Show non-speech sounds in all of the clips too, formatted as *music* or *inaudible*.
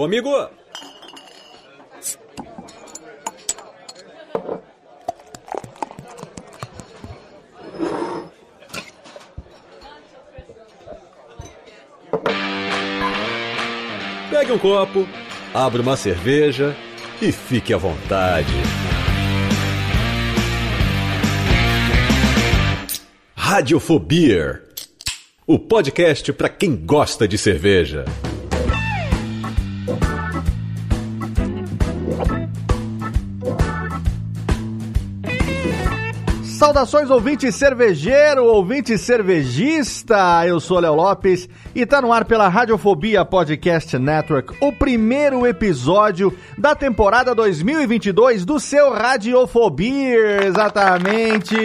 Ô amigo! Pegue um copo, abra uma cerveja e fique à vontade. Radiofobia, o podcast para quem gosta de cerveja. Saudações, ouvinte cervejeiro, ouvinte cervejista. Eu sou Léo Lopes e tá no ar pela Radiofobia Podcast Network, o primeiro episódio da temporada 2022 do seu Radiofobia. Exatamente.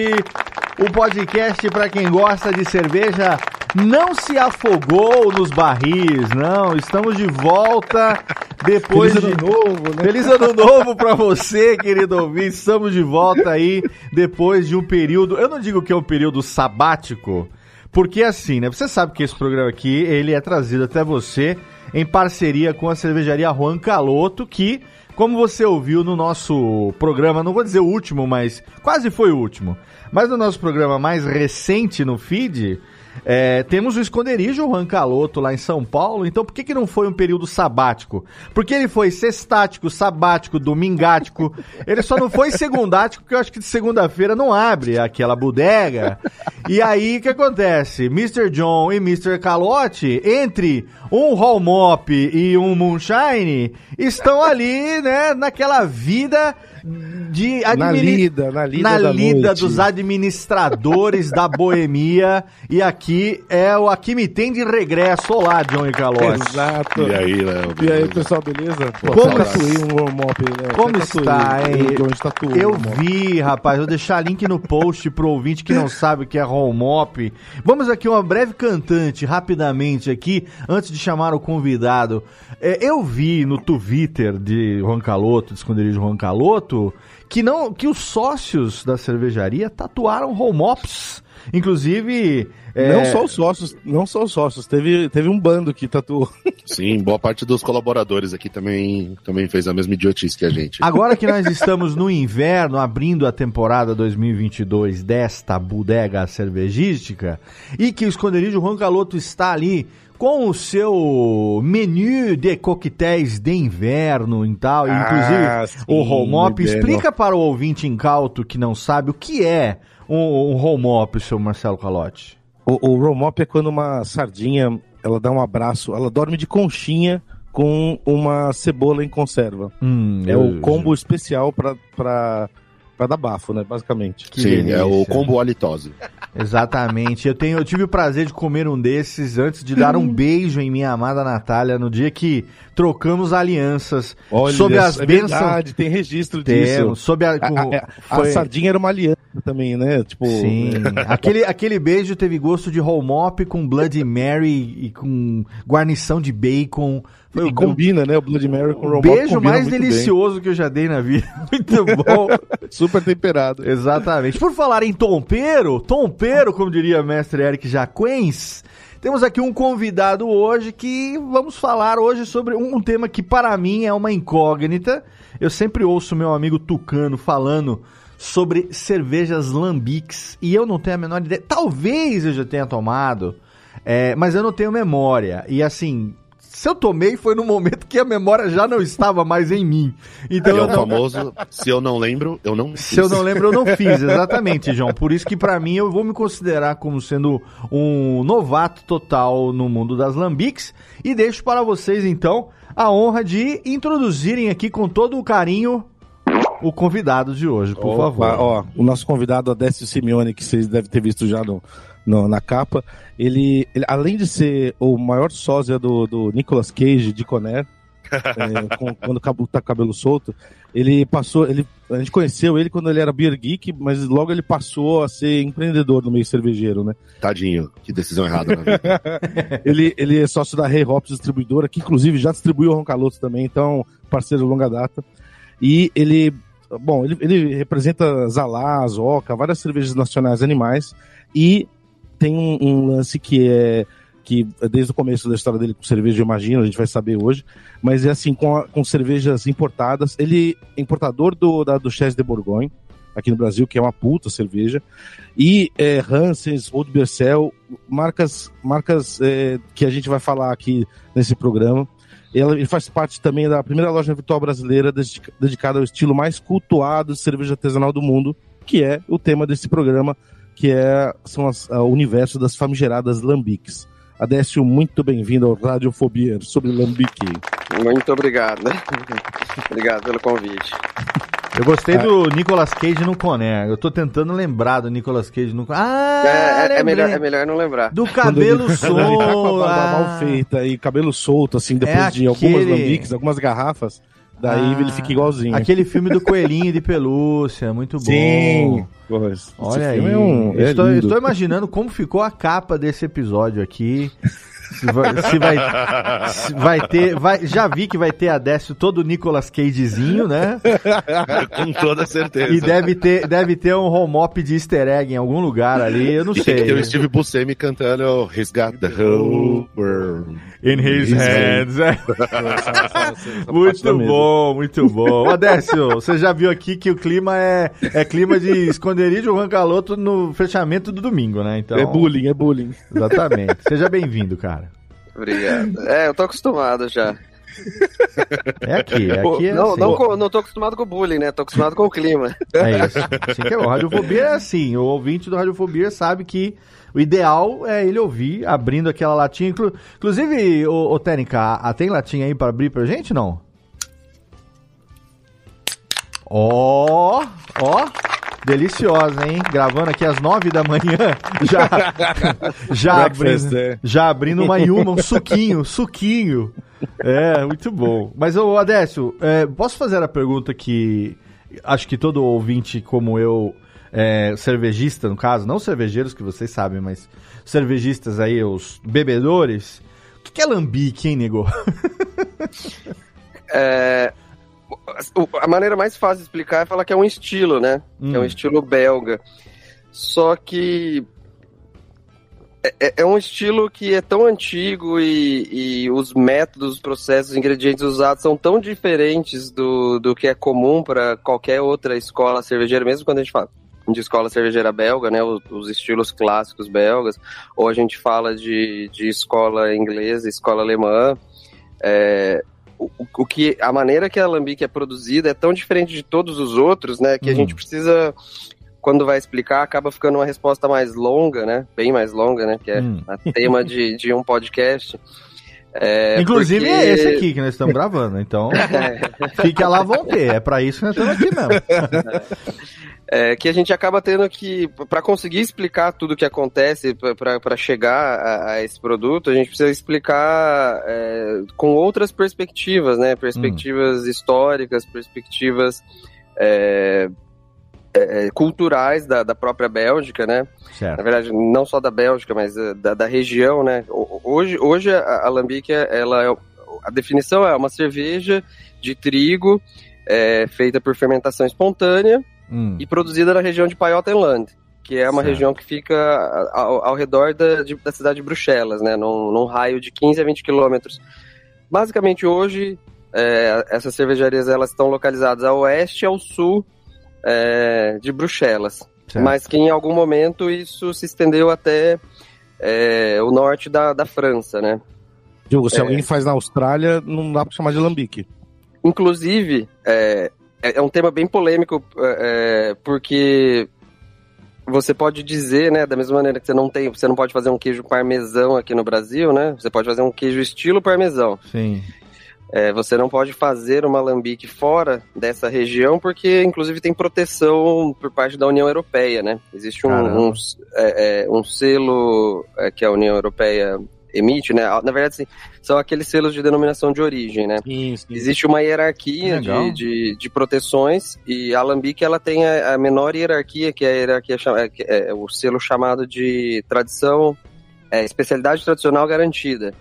O podcast para quem gosta de cerveja não se afogou nos barris, não. Estamos de volta depois Feliz de ano novo, né? Feliz ano novo para você, querido ouvinte. Estamos de volta aí depois de um período, eu não digo que é um período sabático, porque assim, né? Você sabe que esse programa aqui, ele é trazido até você em parceria com a cervejaria Juan Caloto, que como você ouviu no nosso programa, não vou dizer o último, mas quase foi o último. Mas no nosso programa mais recente no feed, é, temos o esconderijo Juan Caloto lá em São Paulo, então por que, que não foi um período sabático? Porque ele foi sextático, sabático, domingático, ele só não foi segundático, porque eu acho que de segunda-feira não abre aquela bodega. E aí o que acontece? Mr. John e Mr. Calote, entre um Hall Mop e um Moonshine, estão ali, né, naquela vida de Na lida, na lida na da lida noite. dos administradores da boemia. E aqui é o Aqui Me Tem de regresso. Olá, John e. Exato. E aí, Léo? E aí, pessoal, beleza? Como eu tatuei um warm-up, né? Como Eu tatuei, está, hein? eu- Eu tatuei um Eu warm-up. vi, rapaz. Vou deixar link no post pro ouvinte que não sabe o que é mop. Vamos aqui uma breve cantante, rapidamente aqui, antes de chamar o convidado. É, eu vi no Twitter de Juan Caloto, de esconderijo Juan Caloto, que não, que os sócios da cervejaria tatuaram home mops. Inclusive. é, Não só os sócios, não só os sócios, teve, teve um bando que tatuou. *laughs* Sim, boa parte dos colaboradores aqui também, também fez a mesma idiotice que a gente. Agora que nós estamos no inverno, abrindo a temporada 2022 desta bodega cervejística, e que o esconderijo Juan Caloto está ali com o seu menu de coquetéis de inverno e tal, Ah, inclusive sim, o Romop. bebendo. Explica para o ouvinte incauto que não sabe o que é um, um Romop, seu Marcelo Calote. O, o warm-up é quando uma sardinha, ela dá um abraço, ela dorme de conchinha com uma cebola em conserva. Hum, É o combo especial pra, pra, pra dar bafo, né? Basicamente. que Sim, delícia. é o combo halitose. Exatamente. Eu, tenho, eu tive o prazer de comer um desses antes de dar um beijo em minha amada Natália no dia que trocamos alianças sob as é bênçãos. verdade, tem registro Temos, disso. sob a, A, com- a- a foi- sardinha era uma aliança também, né? Tipo, Sim. *laughs* aquele, aquele beijo teve gosto de home com Bloody Mary e com guarnição de bacon. Combina, né? O Blood Mary com o Romop beijo mais muito bem. delicioso que eu já dei na vida. *laughs* Muito bom. Super temperado. Exatamente. Por falar em tompeiro, tompeiro, como diria mestre Eric Jaquens, temos aqui um convidado hoje que vamos falar hoje sobre um, tema que para mim é uma incógnita. Eu sempre ouço meu amigo Tucano falando sobre cervejas lambiques e eu não tenho a menor ideia. Talvez eu já tenha tomado, é, mas eu não tenho memória. E assim, se eu tomei foi no momento que a memória já não estava mais em mim. Então é eu o não, famoso, se eu não lembro, eu não *laughs* se eu não lembro, eu não fiz, exatamente, João. Por isso que pra mim eu vou me considerar como sendo um novato total no mundo das lambiques e deixo para vocês então a honra de introduzirem aqui com todo o carinho o convidado de hoje, por Opa, favor. Ó, o nosso convidado, Adécio Simeone, que vocês devem ter visto já no, no- na capa. Ele, ele, além de ser o maior sósia do, do Nicolas Cage de Conner, *laughs* é, com- quando tá com cabelo solto, ele passou. Ele, a gente conheceu ele quando ele era beer geek, mas logo ele passou a ser empreendedor no meio cervejeiro, né? Tadinho, que decisão errada *laughs* ele, ele é sócio da Rei Hops Distribuidora, que inclusive já distribuiu o Roncaloto também, então parceiro de longa data. E ele, bom, ele, ele representa Zalá, Zoca, várias cervejas nacionais animais e tem um, um lance que é que é desde o começo da história dele com cerveja, imagino, a gente vai saber hoje, mas é assim, com, a- com cervejas importadas. Ele é importador do, da, do Chess de Bourgogne, aqui no Brasil, que é uma puta cerveja, e é, Hansens, Old Bercel, marcas, marcas é, que a gente vai falar aqui nesse programa. Ele faz parte também da primeira loja virtual brasileira dedica- dedicada ao estilo mais cultuado de cerveja artesanal do mundo, que é o tema desse programa, que é são as- o universo das famigeradas lambiques. Adécio, muito bem-vindo ao Radiofobia sobre lambique. Muito obrigado. *laughs* obrigado pelo convite. Eu gostei do Nicolas Cage no Conner. Eu tô tentando lembrar do Nicolas Cage no Conner. Ah, É, é- é melhor, é melhor não lembrar. Do Quando ele- cabelo *laughs* quando ele tá com a solto. barba ah. mal feita e cabelo solto, assim, depois É de algumas lambiques, algumas garrafas, daí Ah, ele fica igualzinho. Aquele filme do coelhinho de pelúcia, muito bom. Sim. Porra, Olha aí. filme é um- é estou, estou imaginando como ficou a capa desse episódio aqui. Se vai, se vai, se vai ter. Vai, já vi que vai ter a Décio todo o Nicolas Cagezinho, né? Com toda certeza. E deve ter, deve ter um home op de easter egg em algum lugar ali, eu não E tem que ter sei. o Steve Buscemi cantando He's got the whole world. In his hands. é. Essa- *laughs* essa parte Muito bom, muito bom. Ô, Décio, você já viu aqui que o clima é, é clima de esconderijo rancaloto no fechamento do domingo, né? Então, É bullying, é bullying. Exatamente. Seja bem-vindo, cara. Obrigado. É, eu tô acostumado já. É aqui, é aqui. É não, assim. não, não tô acostumado com o bullying, né? Tô acostumado com o clima. É isso. Assim que é bom. Radiofobia é assim. O ouvinte do Radiofobia sabe que o ideal é ele ouvir abrindo aquela latinha. Inclu- Inclusive, ô, ô Tênica, a- tem latinha aí pra abrir pra gente não? Ó, ó. Deliciosa, hein? Gravando aqui às nove da manhã. *laughs* Já, já, Breakfast, abrindo, é. já abrindo uma Yuma, um suquinho, suquinho. É, muito bom. Mas, ô Adécio, é, posso fazer a pergunta que acho que todo ouvinte como eu, é, cervejista no caso, não cervejeiros que vocês sabem, mas cervejistas aí, os bebedores. O que que é lambique, hein, nego? *laughs* É, a maneira mais fácil de explicar é falar que é um estilo, né? Que é um Hum. estilo belga. Só que é- é, é um estilo que é tão antigo e, e os métodos, os processos, os ingredientes usados são tão diferentes do, do que é comum para qualquer outra escola cervejeira, mesmo quando a gente fala de escola cervejeira belga, né, os, os estilos clássicos belgas, ou a gente fala de, de escola inglesa, escola alemã, é, o, o- que a maneira que a alambique é produzida é tão diferente de todos os outros, né, que a Hum. gente precisa quando vai explicar acaba ficando uma resposta mais longa, né, bem mais longa, né, que é Hum. a tema de, de um podcast. É, Inclusive porque- é esse aqui que nós estamos gravando, então *laughs* fique à lá vão ter. É pra isso que nós estamos aqui mesmo. É, que a gente acaba tendo que, para conseguir explicar tudo o que acontece, para chegar a, a esse produto, a gente precisa explicar é, com outras perspectivas, né? Perspectivas históricas, perspectivas é, é, culturais da, da própria Bélgica, né? Na Certo. verdade, não só da Bélgica, mas eh, da, da região, né? Hoje, hoje a Alambique, ela é, a definição é uma cerveja de trigo é, feita por fermentação espontânea Hum. e produzida na região de Pajottenland, que é uma Certo. região que fica ao, ao redor da, de- da cidade de Bruxelas, né? Num, num raio de 15 a 20 quilômetros. Basicamente, hoje, é, essas cervejarias elas estão localizadas a oeste e ao sul é, de Bruxelas Certo. mas que em algum momento isso se estendeu até é, o norte da, da França, né? Diogo, se É. alguém faz na Austrália, não dá pra chamar de lambique. Inclusive, é, é é um tema bem polêmico, é, é, porque você pode dizer, né, da mesma maneira que você não tem, você não pode fazer um queijo parmesão aqui no Brasil, né? Você pode fazer um queijo estilo parmesão. Sim. É, você não pode fazer uma alambique fora dessa região, porque inclusive tem proteção por parte da União Europeia, né? Existe um, um, é, é, um selo é, que a União Europeia emite, né? Na verdade, assim, são aqueles selos de denominação de origem, né? Sim, sim. Existe uma hierarquia de, de, de proteções e a Alambique ela tem a, a menor hierarquia, que é a hierarquia é, é o selo chamado de tradição, é, especialidade tradicional garantida,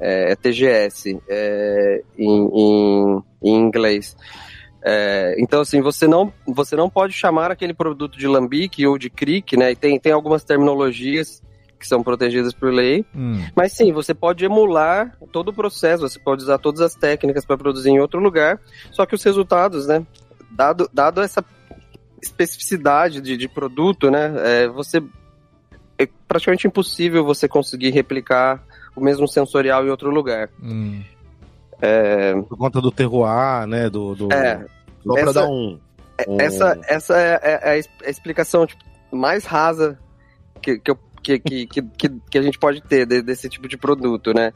é, é TGS é, em, em, em inglês. É, então, assim, você não, você não pode chamar aquele produto de lambique ou de cric, né? E tem, tem algumas terminologias que são protegidas por lei, Hum. mas sim, você pode emular todo o processo, você pode usar todas as técnicas para produzir em outro lugar, só que os resultados, né, dado, dado essa especificidade de, de produto, né, é, você é praticamente impossível você conseguir replicar o mesmo sensorial em outro lugar. Hum. Por conta do terroir, né? Do, do... É, Só pra Essa- dar um. um- essa, essa é, é a es- a explicação tipo, mais rasa que, que, eu- que, que, que, que- que a gente pode ter de- desse tipo de produto, né?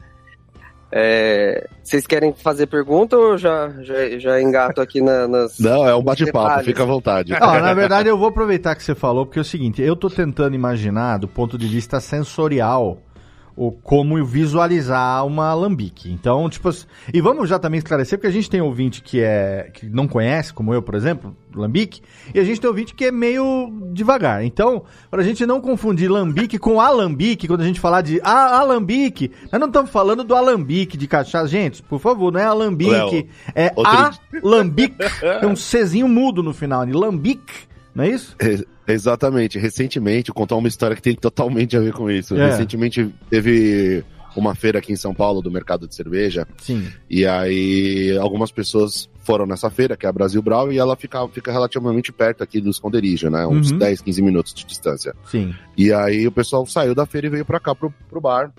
É, vocês querem fazer pergunta ou já, já, já engato aqui na- nas. *laughs* Não, é um bate-papo, fica à vontade. Ó, na verdade, eu vou aproveitar que você falou, porque é o seguinte, eu tô tentando imaginar, do ponto de vista sensorial, o como visualizar uma alambique. Então, tipo, assim- e vamos já também esclarecer, porque a gente tem ouvinte que é que não conhece, como eu, por exemplo, lambique, e a gente tem ouvinte que é meio devagar. Então, para a gente não confundir lambique com alambique, quando a gente falar de ah, alambique, nós não estamos falando do alambique de cachaça. Gente, por favor, não é alambique, Léo, é outro alambique. Tem um Czinho mudo no final, de lambique, não é isso? Re- Exatamente. Recentemente, vou contar uma história que tem totalmente a ver com isso. É. Recentemente teve uma feira aqui em São Paulo do mercado de cerveja. Sim. E aí algumas pessoas foram nessa feira, que é a Brasil Brau, e ela fica, fica relativamente perto aqui do esconderijo, né? Uns Uhum. 10, 15 minutos de distância. Sim. E aí o pessoal saiu da feira e veio pra cá, pro, pro bar,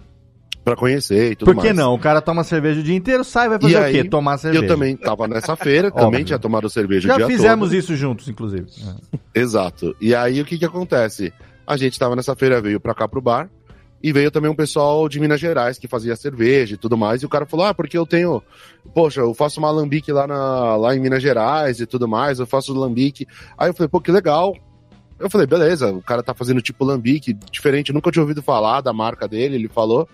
pra conhecer e tudo Por que mais. não? O cara toma cerveja o dia inteiro, sai, vai fazer E o aí, quê? Tomar cerveja. Eu também tava nessa feira, *laughs* também tinha tomado cerveja o Já dia fizemos todo. isso juntos, inclusive. *laughs* Exato. E aí o que que acontece? A gente tava nessa feira, veio pra cá pro bar, e veio também um pessoal de Minas Gerais que fazia cerveja e tudo mais, e o cara falou, ah, porque eu tenho, poxa, eu faço uma alambique lá, na, lá em Minas Gerais e tudo mais, eu faço lambique. Aí eu falei, pô, que legal. Eu falei, beleza, o cara tá fazendo tipo lambique, diferente, nunca tinha ouvido falar da marca dele, ele falou.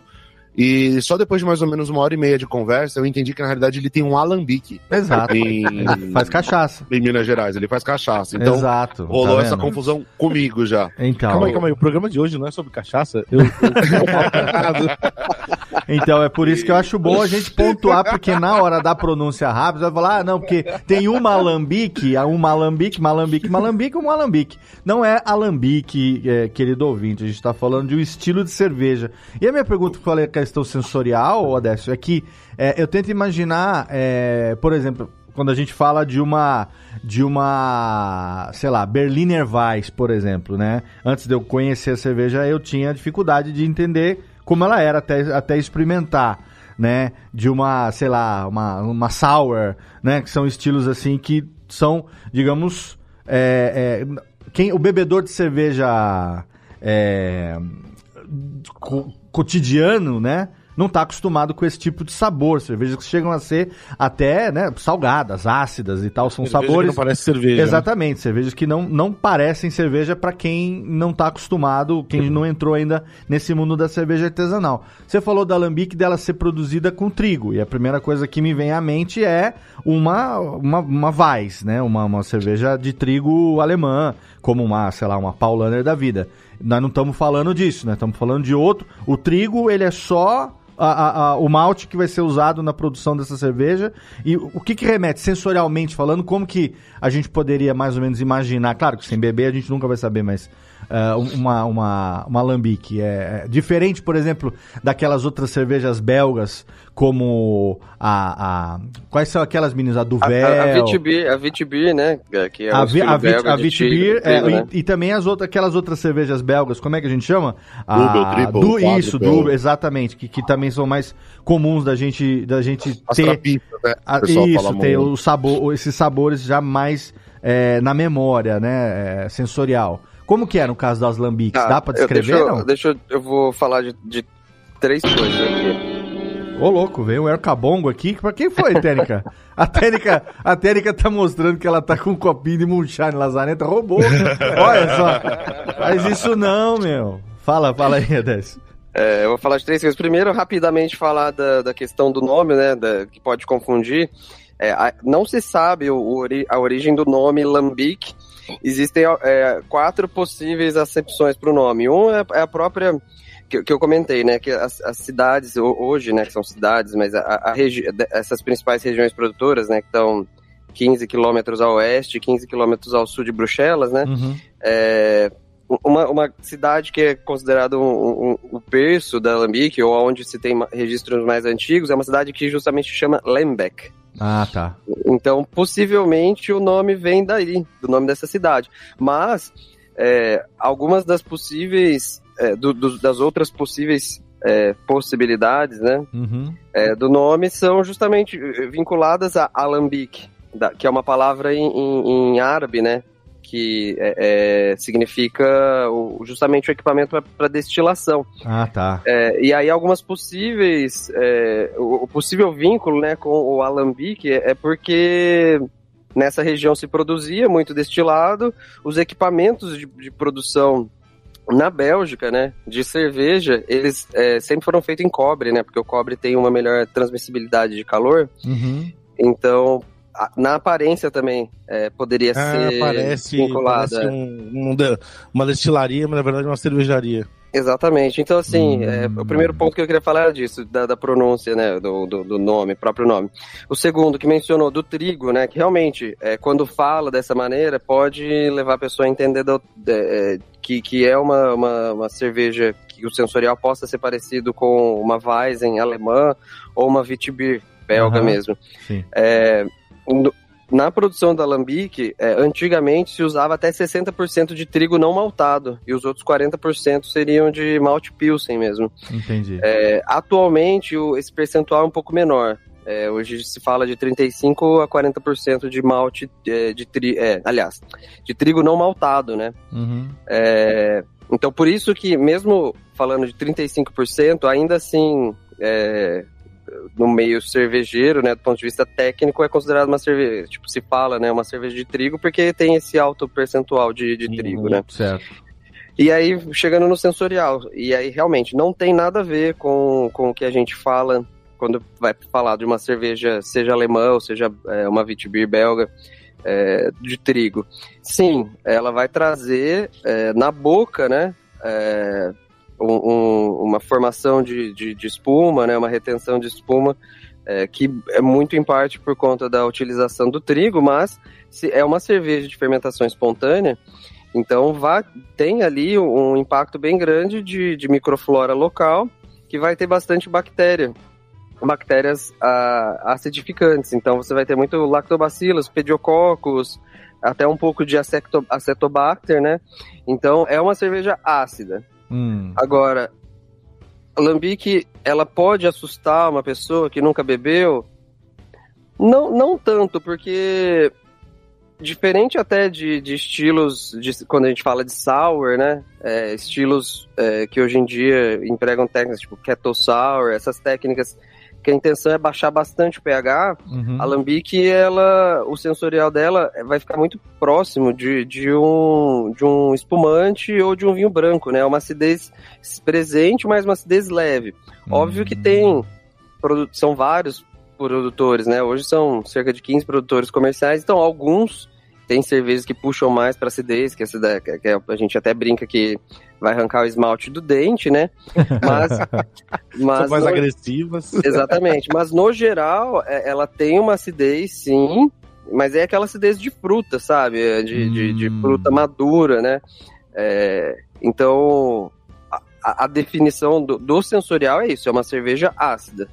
E só depois de mais ou menos uma hora e meia de conversa, eu entendi que na realidade ele tem um alambique Exato. em, faz cachaça. em Minas Gerais, ele faz cachaça. Então, Exato. rolou tá essa confusão comigo já. Então, Calma aí, calma aí. O programa de hoje não é sobre cachaça? Eu, eu, *laughs* então, é por isso que eu acho bom a gente pontuar, porque na hora da pronúncia rápida, vai falar, ah, não, porque tem uma alambique, um malambique, malambique, malambique, um alambique. Não é alambique, é, querido ouvinte, a gente tá falando de um estilo de cerveja. E a minha pergunta, que eu falei a questão sensorial, Odécio, é que é, eu tento imaginar, é, por exemplo, quando a gente fala de uma de uma, sei lá, Berliner Weiss, por exemplo, né? Antes de eu conhecer a cerveja, eu tinha dificuldade de entender como ela era até, até experimentar, né? De uma, sei lá, uma, uma sour, né? Que são estilos assim que são, digamos, é, é, quem, o bebedor de cerveja é, co- cotidiano, né? Não está acostumado com esse tipo de sabor. Cervejas que chegam a ser até, né, salgadas, ácidas e tal. São Cerveja que sabores. não parece cerveja. né? Exatamente, cervejas que não, não parecem cerveja para quem não tá acostumado, quem não entrou ainda nesse mundo da cerveja artesanal. Você falou da alambique dela ser produzida com trigo, e a primeira coisa que me vem à mente é uma uma, uma Weiss, né? Uma, uma cerveja de trigo alemã, como uma, sei lá, uma Paulaner da vida. Nós não estamos falando disso, né? Estamos falando de outro. O trigo, ele é só a- a- a- o malte que vai ser usado na produção dessa cerveja e o que, que remete sensorialmente falando, como que a gente poderia mais ou menos imaginar, claro que sem beber a gente nunca vai saber, mas ah, uma, uma, uma alambique é, é diferente, por exemplo, daquelas outras cervejas belgas, como a, a quais são aquelas meninas, a A, Duvel, a, a Vitibir, a Vitibir, né? Que é a, o Vi- a, Vit, belga a Vitibir, é, né? e, e também as outras, aquelas outras cervejas belgas, como é que a gente chama? A, Double, triple, du, quadruple. isso, double, exatamente, que, que também são mais comuns da gente, da gente As ter. né? isso, fala ter o sabor, esses sabores já mais é, na memória, né, é, sensorial. Como que é no caso das lambiques? Tá, Dá pra eu- descrever, deixa, eu- não? deixa eu, vou falar de, de três coisas aqui. Ô, louco, veio um Ercabongo aqui. Pra quem foi, Tênica? A Tênica, a Tênica tá mostrando que ela tá com um copinho de moonshine lazarenta. Roubou. Olha só. Faz isso não, meu. Fala, fala aí, Edécio. É, eu vou falar de três coisas. Primeiro, rapidamente falar da, da questão do nome, né? Da, que pode confundir. É, a, não se sabe o, o, a origem do nome Lambic. Existem é, quatro possíveis acepções para o nome. Um é, é a própria que, que, eu comentei, né? Que as, as, cidades hoje, né? Que são cidades, mas a, a essas principais regiões produtoras, né? Que estão 15 quilômetros a oeste, 15 quilômetros ao sul de Bruxelas, né? Uhum. É, uma, uma cidade que é considerada um, um, o berço da Alambique, ou onde se tem registros mais antigos, é uma cidade que justamente chama Lembeck. Ah, tá. Então, possivelmente o nome vem daí, do nome dessa cidade. Mas, é, algumas das possíveis, é, do, do, das outras possíveis é, possibilidades, né, uhum. É, do nome são justamente vinculadas a alambique, que é uma palavra em, em, em árabe, né, que é, é, significa o, justamente o equipamento para destilação. Ah, tá. É, e aí algumas possíveis, é, o, o, possível vínculo né, com o alambique é, é porque nessa região se produzia muito destilado, os equipamentos de, de produção na Bélgica, né, de cerveja, eles é, sempre foram feitos em cobre, né, porque o cobre tem uma melhor transmissibilidade de calor. Uhum. Então, na aparência também é, poderia ah, ser parece, vinculada. Parece um, um, uma destilaria, mas na verdade uma cervejaria. Exatamente. Então, assim, hum. é, o primeiro ponto que eu queria falar era disso, da, da pronúncia, né, do, do, do, nome, próprio nome. O segundo, que mencionou do trigo, né, que realmente, é, quando fala dessa maneira, pode levar a pessoa a entender do, é, que, que é uma, uma, uma, cerveja que o sensorial possa ser parecido com uma Weizen alemã ou uma Witbier belga uhum. mesmo. Sim. É, na produção da Alambique, é, antigamente se usava até 60% de trigo não maltado e os outros 40% seriam de malte pilsen mesmo. Entendi. É, atualmente o, esse percentual é um pouco menor. É, hoje se fala de 35 a 40% de malte é, de trigo, é, aliás, de trigo não maltado, né? Uhum. É, então por isso que mesmo falando de 35%, ainda assim é, no meio cervejeiro, né, do ponto de vista técnico, é considerado uma cerveja, tipo, se fala, né, uma cerveja de trigo, porque tem esse alto percentual de, de trigo, né? Certo. E aí, chegando no sensorial, e aí realmente não tem nada a ver com, com o que a gente fala quando vai falar de uma cerveja, seja alemã ou seja é, uma Witbier belga, é, de trigo. Sim, ela vai trazer é, na boca, né, um, uma formação de, de, de, espuma, né, uma retenção de espuma, é, que é muito em parte por conta da utilização do trigo, mas se é uma cerveja de fermentação espontânea, então vai, tem ali um impacto bem grande de, de microflora local, que vai ter bastante bactéria, bactérias ah, acidificantes. Então você vai ter muito lactobacillus, pediococcus, até um pouco de aceto, acetobacter, né? Então é uma cerveja ácida. Hum. Agora, a lambique, ela pode assustar uma pessoa que nunca bebeu? Não, não tanto, porque diferente até de, de estilos, de, quando a gente fala de sour, né? É, estilos é, que hoje em dia empregam técnicas tipo kettle sour, essas técnicas que a intenção é baixar bastante o pH, uhum. a Lambic, ela, o sensorial dela vai ficar muito próximo de, de, um, de um espumante ou de um vinho branco, né? Uma acidez presente, mas uma acidez leve. Uhum. Óbvio que tem, são vários produtores, né? Hoje são cerca de 15 produtores comerciais, então alguns tem cervejas que puxam mais para acidez, que, essa, que a gente até brinca que vai arrancar o esmalte do dente, né? Mas, *laughs* mas São mais no... agressivas. Exatamente. Mas no geral, é, ela tem uma acidez, sim, mas é aquela acidez de fruta, sabe? É de, hum. de, de, fruta madura, né? É, então, a, a definição do, do, sensorial é isso: é uma cerveja ácida.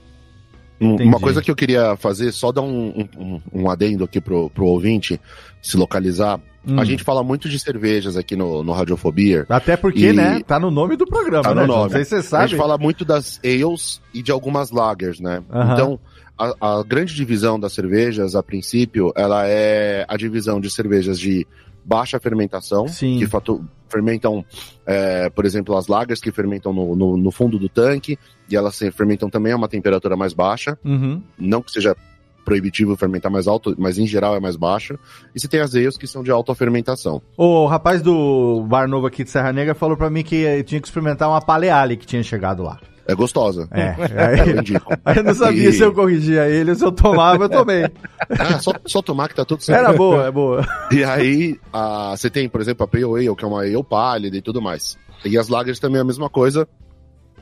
Entendi. Uma coisa que eu queria fazer, só dar um, um, um adendo aqui pro, pro ouvinte se localizar. Hum. A gente fala muito de cervejas aqui no, no Radiofobia. Até porque, e... né? Tá no nome do programa, tá né? No nome. Não sei se você sabe. A gente fala muito das ales e de algumas lagers, né? Então, a, a, grande divisão das cervejas, a princípio, ela é a divisão de cervejas de baixa fermentação, Sim. que fatu- fermentam, é, por exemplo, as lagers que fermentam no, no, no fundo do tanque, e elas se fermentam também a uma temperatura mais baixa. Uhum. Não que seja proibitivo fermentar mais alto, mas em geral é mais baixa. E você tem as ales que são de alta fermentação. O rapaz do bar novo aqui de Serra Negra falou pra mim que tinha que experimentar uma paleale que tinha chegado lá. É gostosa. É. *laughs* Eu Aí, indico. aí eu não sabia E- se eu corrigia ele ou se eu tomava, eu tomei. *laughs* Ah, só, só tomar que tá tudo certo. Era boa, é boa. E aí, a- você tem, por exemplo, a Pale Ale, que é uma ale pálida e tudo mais. E as lagers também é a mesma coisa,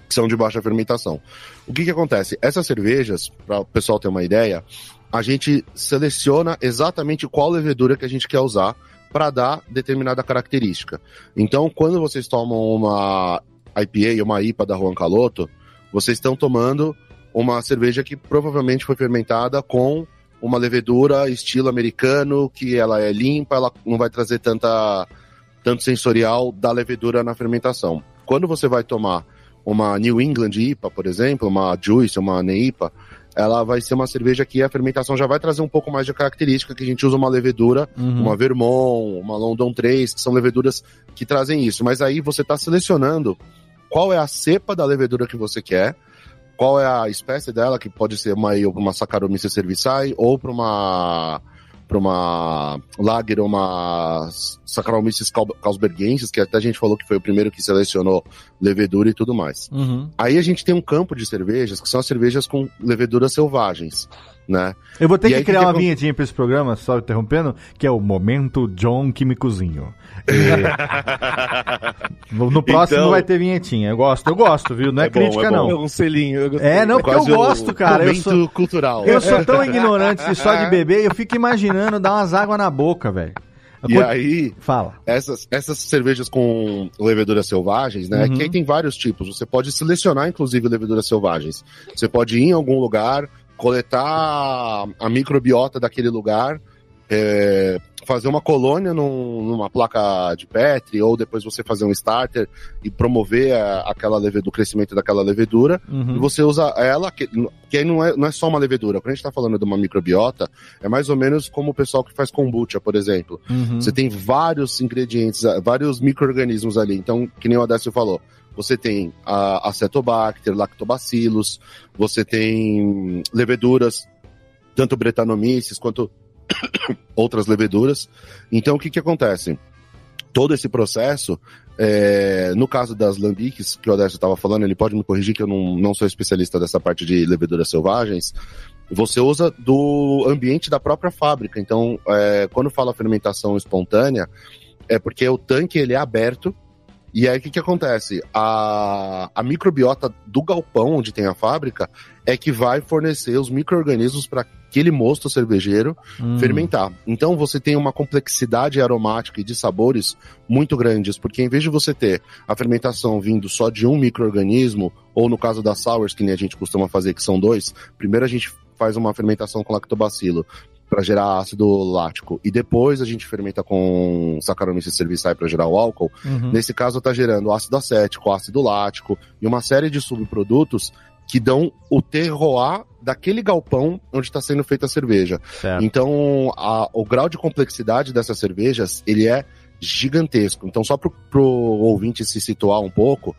que são de baixa fermentação. O que que acontece? Essas cervejas, para o pessoal ter uma ideia, a gente seleciona exatamente qual levedura que a gente quer usar para dar determinada característica. Então, quando vocês tomam uma IPA ou uma IPA da Juan Caloto, vocês estão tomando uma cerveja que provavelmente foi fermentada com uma levedura estilo americano, que ela é limpa, ela não vai trazer tanta, tanto sensorial da levedura na fermentação. Quando você vai tomar uma New England IPA, por exemplo, uma Juice, uma NEIPA, ela vai ser uma cerveja que a fermentação já vai trazer um pouco mais de característica, que a gente usa uma levedura, Uhum. uma Vermont, uma London 3, que são leveduras que trazem isso. Mas aí você está selecionando qual é a cepa da levedura que você quer, qual é a espécie dela, que pode ser uma uma Saccharomyces cerevisiae ou para uma para uma Lager ou uma Saccharomyces causbergensis, que até a gente falou que foi o primeiro que selecionou levedura e tudo mais. Uhum. Aí a gente tem um campo de cervejas que são as cervejas com leveduras selvagens, né? Eu vou ter E que aí, criar que que uma acon- vinhetinha pra esse programa, só interrompendo, que é o Momento John que me cozinho. E- No próximo Então- vai ter vinhetinha. Eu gosto, eu gosto, viu? Não é, É bom, crítica, é não. Um selinho. eu. É, não, porque eu Quase o gosto, cara. Eu Momento sou, cultural. eu sou tão *laughs* ignorante de só de beber, eu fico imaginando dar umas águas na boca, velho. E aí, Fala. essas, essas cervejas com leveduras selvagens, né? Uhum. Que aí tem vários tipos. Você pode selecionar, inclusive, leveduras selvagens. Você pode ir em algum lugar, coletar a microbiota daquele lugar, é, fazer uma colônia num- numa placa de Petri, ou depois você fazer um starter e promover a- aquela levedura, o crescimento daquela levedura. E Uhum. você usa ela, que, que aí não é, não é só uma levedura. Quando a gente tá falando de uma microbiota, é mais ou menos como o pessoal que faz kombucha, por exemplo. Uhum. Você tem vários ingredientes, vários micro-organismos ali. Então, que nem o Adécio falou, você tem a Acetobacter, Lactobacillus, você tem leveduras, tanto Brettanomyces quanto *coughs* outras leveduras. Então, o que que acontece? Todo esse processo, é, no caso das lambiques, que o Adécio estava falando, ele pode me corrigir que eu não, não sou especialista dessa parte de leveduras selvagens, você usa do ambiente da própria fábrica. Então, é, quando fala fermentação espontânea, é porque o tanque ele é aberto. E aí o que, que acontece? A, a microbiota do galpão onde tem a fábrica é que vai fornecer os micro-organismos para aquele mosto cervejeiro Hum. fermentar. Então você tem uma complexidade aromática e de sabores muito grandes, porque em vez de você ter a fermentação vindo só de um microorganismo, ou no caso das sours, que nem a gente costuma fazer, que são dois, primeiro a gente faz uma fermentação com lactobacilo para gerar ácido lático, e depois a gente fermenta com Saccharomyces cerevisiae para gerar o álcool. Uhum. Nesse caso está gerando ácido acético, ácido lático e uma série de subprodutos que dão o terroir daquele galpão onde está sendo feita a cerveja. Certo. Então, a- o grau de complexidade dessas cervejas, ele é gigantesco. Então, só pro, pro ouvinte se situar um pouco,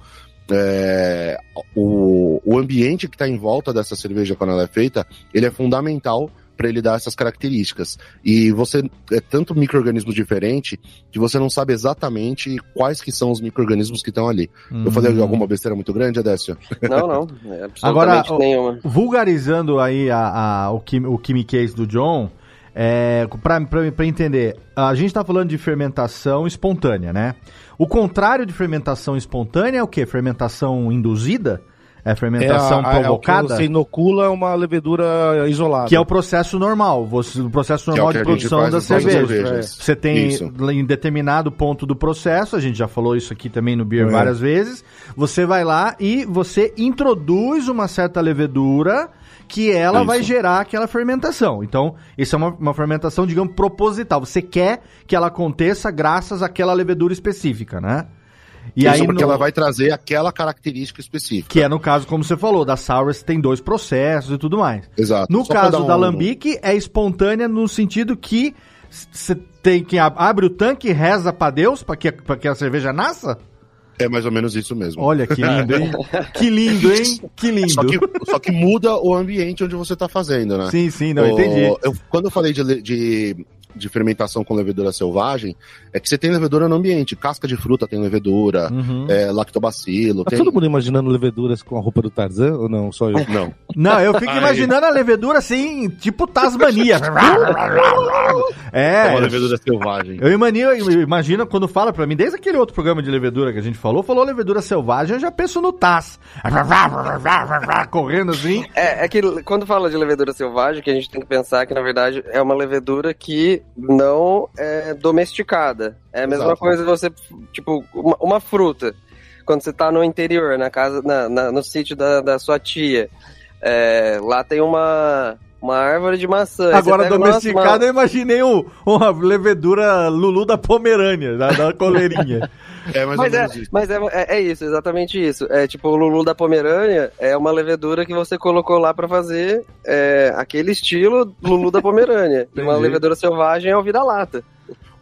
é, o, o ambiente que está em volta dessa cerveja quando ela é feita, ele é fundamental para ele dar essas características. E você é tanto micro-organismo diferente que você não sabe exatamente quais que são os micro-organismos que estão ali. Eu falei Hum. alguma besteira muito grande, Adécio? Não, não. *laughs* é absolutamente Agora, nenhuma. Vulgarizando aí a, a- o, quim, o Kimi Case do John, é, pra entender, a gente tá falando de fermentação espontânea, né? O contrário de fermentação espontânea é o quê? Fermentação induzida? É fermentação a- a- é provocada? Você inocula uma levedura isolada. Que é o processo normal, você, o processo normal que é de produção da cerveja. cervejas. Você tem Isso. em determinado ponto do processo, a gente já falou isso aqui também no Beer É. várias vezes. Você vai lá e você introduz uma certa levedura que ela Isso. vai gerar aquela fermentação. Então, isso é uma, uma fermentação, digamos, proposital. Você quer que ela aconteça graças àquela levedura específica, né? E Isso aí porque no- ela vai trazer aquela característica específica. que é no caso, como você falou, da Sours tem dois processos e tudo mais. Exato. No Só caso dar da um- Lambique, é espontânea no sentido que Você tem que ab abre o tanque e reza pra Deus pra que, pra que a cerveja nasça? É mais ou menos isso mesmo. Olha que lindo, hein? *laughs* que lindo, hein? Que lindo. Só que, só que muda o ambiente onde você tá fazendo, né? Sim, sim, não, O- entendi. eu- quando eu falei de, de, de fermentação com levedura selvagem, é que você tem levedura no ambiente. Casca de fruta tem levedura, Uhum. é, lactobacilo. Tá tem... todo mundo imanginando leveduras com a roupa do Tarzan ou não? Só eu? *laughs* Não. Não, eu fico Ai. imaginando a levedura assim, tipo Tasmania. *laughs* É é, uma levedura selvagem. eu imagino, eu imagino quando fala pra mim, desde aquele outro programa de levedura que a gente falou, falou levedura selvagem, eu já penso no Taz. *laughs* Correndo assim. É, é que quando fala de levedura selvagem, que a gente tem que pensar que, na verdade, é uma levedura que não é domesticada. É a mesma Exato. coisa você, tipo, uma, uma fruta. Quando você tá no interior, na casa, na, na- no sítio da, da sua tia, é, lá tem uma, uma árvore de maçã. Agora, domesticado, eu imaginei um- uma levedura Lulu da Pomerânia, da, da coleirinha. *laughs* É mais Mas, ou é, menos isso. mas é, é, é isso, exatamente isso. É tipo, o Lulu da Pomerânia é uma levedura que você colocou lá pra fazer é, aquele estilo Lulu da Pomerânia. *laughs* E uma levedura selvagem é o vira-lata.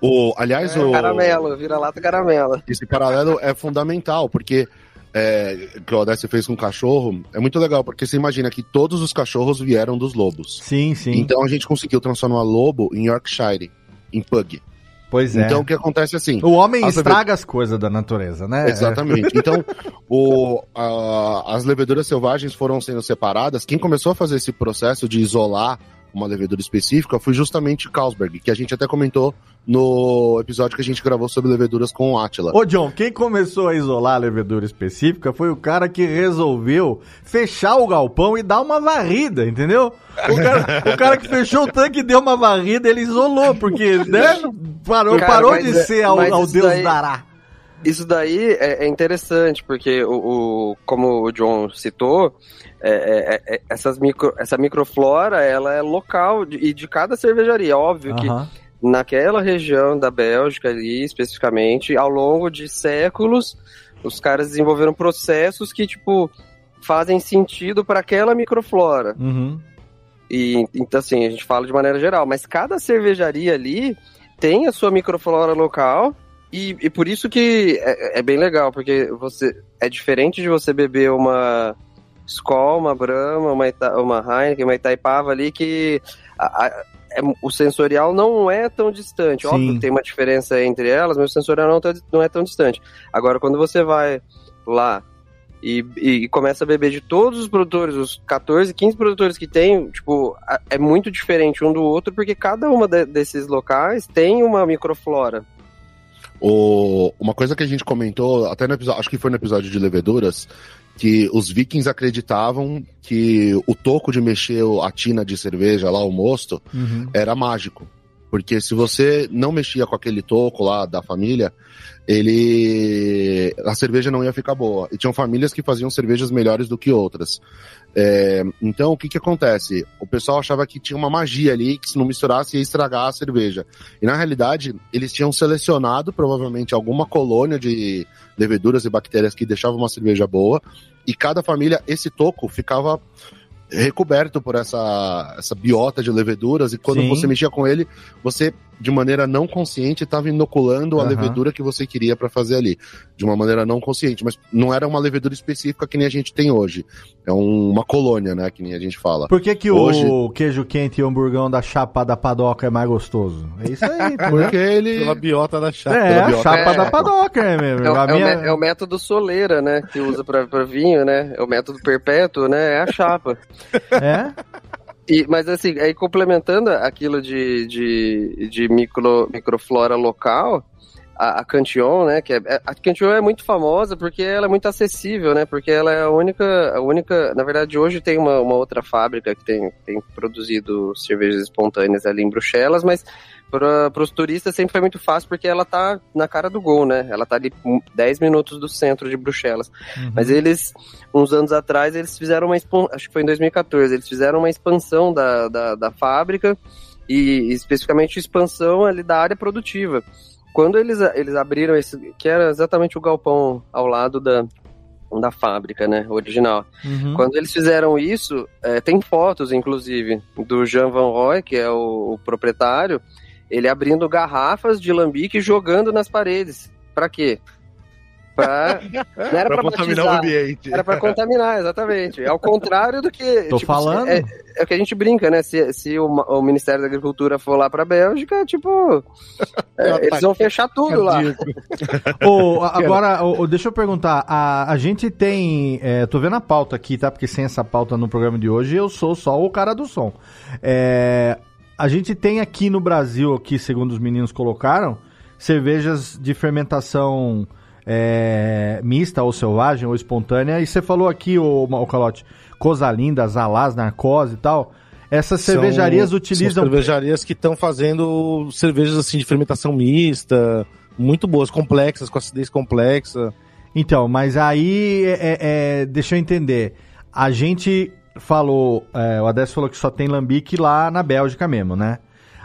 O, aliás, É, o, Caramelo, vira-lata caramela. esse paralelo é fundamental, porque é, que o Odessa fez com o cachorro é muito legal, porque você imagina que todos os cachorros vieram dos lobos. Sim, sim. Então a gente conseguiu transformar lobo em Yorkshire, em pug. Pois é. Então o que acontece assim? o homem as estraga as coisas da natureza, né? Exatamente. Então, o, a- as leveduras selvagens foram sendo separadas. Quem começou a fazer esse processo de isolar uma levedura específica foi justamente Carlsberg, que a gente até comentou no episódio que a gente gravou sobre leveduras com o Atila. Ô, John, quem começou a isolar a levedura específica foi o cara que resolveu fechar o galpão e dar uma varrida, entendeu? O cara, o cara que fechou o tanque e deu uma varrida, ele isolou, porque, né? Parou, Cara, parou de é- ser ao, ao isso Deus daí- dará. Isso daí é, é interessante, porque o, o- como o John citou, é, é, é, essas micro, essa microflora ela é local de- e de cada cervejaria. Óbvio que Aham. naquela região da Bélgica ali, especificamente, ao longo de séculos, os caras desenvolveram processos que, tipo, fazem sentido para aquela microflora. Uhum. E então, assim, a gente fala de maneira geral, mas cada cervejaria ali tem a sua microflora local. E, e por isso que é, é bem legal, porque você é diferente de você beber uma Skol, uma Brahma, uma, Ita, uma Heineken, uma Itaipava ali, que a- a- é- o sensorial não é tão distante. Sim. Óbvio que tem uma diferença entre elas, mas o sensorial não, tá- não é tão distante. Agora, quando você vai lá e, e começa a beber de todos os produtores, os 14, 15 produtores que tem, tipo, a- é muito diferente um do outro, porque cada uma de- desses locais tem uma microflora. O- uma coisa que a gente comentou, até no episódio, acho que foi no episódio de leveduras, que os vikings acreditavam que o toco de mexer a tina de cerveja lá, o mosto, Uhum. era mágico. Porque se você não mexia com aquele toco lá da família, ele. a cerveja não ia ficar boa. E tinham famílias que faziam cervejas melhores do que outras. É, então, o que que acontece? O pessoal achava que tinha uma magia ali, que se não misturasse ia estragar a cerveja. E na realidade, eles tinham selecionado provavelmente alguma colônia de leveduras e bactérias que deixavam uma cerveja boa. E cada família, esse toco ficava recoberto por essa, essa biota de leveduras. E quando Sim. você mexia com ele, você, de maneira não consciente, estava inoculando a Aham. levedura que você queria para fazer ali. De uma maneira não consciente. Mas não era uma levedura específica que nem a gente tem hoje. É um- uma colônia, né? Que nem a gente fala. Por que, que Hoje- o queijo quente e o hamburgão da chapa da padoca é mais gostoso? É isso aí? *laughs* Porque ele. Pela biota da chapa. É, pela a biota. chapa É. da padoca, é mesmo. É, o- a é o, minha... mé- é o método soleira, né? Que usa pra, pra vinho, né? É o método perpétuo, né? É a chapa. É? *laughs* E, mas assim, aí complementando aquilo de, de, de micro, microflora local, a, a Cantillon, né, que é, é- a Cantillon é muito famosa porque ela é muito acessível, né, porque ela é a única, a única, na verdade hoje tem uma, uma outra fábrica que tem, tem produzido cervejas espontâneas ali em Bruxelas, mas para os turistas sempre foi muito fácil porque ela tá na cara do gol, né, ela tá ali hum, 10 minutos do centro de Bruxelas. Uhum. Mas eles, uns anos atrás, eles fizeram uma expansão, acho que foi em 2014, eles fizeram uma expansão da, da, da fábrica e especificamente expansão ali da área produtiva. Quando eles, eles abriram esse, que era exatamente o galpão ao lado da, da fábrica, né, original. Uhum. Quando eles fizeram isso, é, tem fotos, inclusive, do Jean Van Roy, que é o, o proprietário, Ele abrindo garrafas de lambique e jogando nas paredes. Pra quê? Pra, não era Pra pra, contaminar o batizar, ambiente. era pra contaminar, exatamente. É o contrário do que. Tô tipo, falando. É, é o que a gente brinca, né? Se, se o, o Ministério da Agricultura for lá pra Bélgica, tipo. é, eles vão fechar tudo lá. *laughs* Ô, a- agora, ô, deixa eu perguntar. A, a gente tem. É, tô vendo a pauta aqui, tá? Porque sem essa pauta no programa de hoje, eu sou só o cara do som. É, a gente tem aqui no Brasil, aqui, segundo os meninos colocaram, cervejas de fermentação é, mista ou selvagem ou espontânea. E você falou aqui, ô, o Calote, Coisa Linda, Zalaz, Narcose e tal. Essas cervejarias São- utilizam. São cervejarias que estão fazendo cervejas assim de fermentação mista, muito boas, complexas, com acidez complexa. Então, mas aí, é, é, é, deixa eu entender. A gente falou, é, o Adécio falou que só tem lambique lá na Bélgica mesmo, né?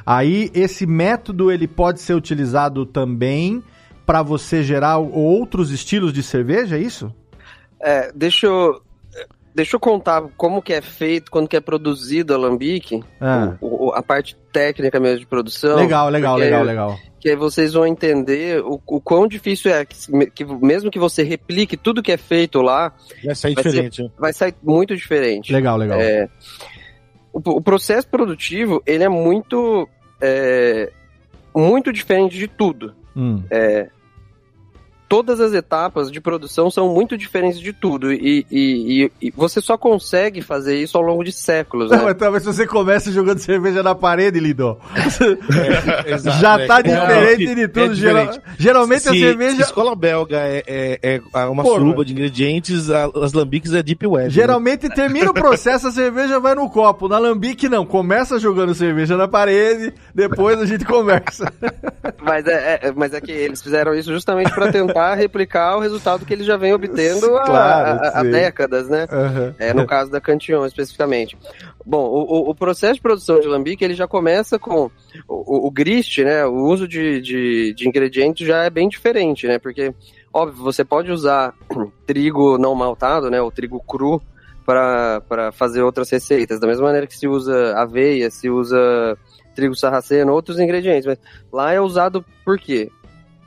Aí, esse método, ele pode ser utilizado também para você gerar outros estilos de cerveja, é isso? É, deixa eu. Deixa eu contar como que é feito, quando que é produzido a Alambique, Ah. o- o- a parte técnica mesmo de produção. legal, legal, legal, legal. Que aí vocês vão entender o, o quão difícil é, que, que mesmo que você replique tudo que é feito lá, Vai sair Vai ser- diferente. né? vai sair muito diferente. Legal, legal. É, o, o processo produtivo, ele é muito, é, muito diferente de tudo. Hum. Todas as etapas de produção são muito diferentes de tudo. E, e- e- e você só consegue fazer isso ao longo de séculos, né? Não, mas talvez se você começa jogando cerveja na parede, Lido, Exato, já é. tá É, diferente é de tudo. diferente. geral- geralmente a Se- cerveja. se escola belga é, é- é uma Porra. suruba de ingredientes, a- as lambiques é deep web. né? Geralmente termina o processo, a cerveja vai no copo. Na Lambique não. Começa jogando cerveja na parede, depois a gente conversa. Mas é, é- mas é que eles fizeram isso justamente para tentar replicar o resultado que eles já vêm obtendo há, Claro, há- há sim. décadas, né? É, no caso da Cantillon, especificamente. Bom, o, o- o processo de produção de lambique, ele já começa com o, o, o grist, né? O uso de, de, de ingredientes já é bem diferente, né? Porque, óbvio, você pode usar *clears throat* trigo não maltado, né? O trigo cru para fazer outras receitas. Da mesma maneira que se usa aveia, se usa trigo sarraceno, outros ingredientes. Mas lá é usado por quê?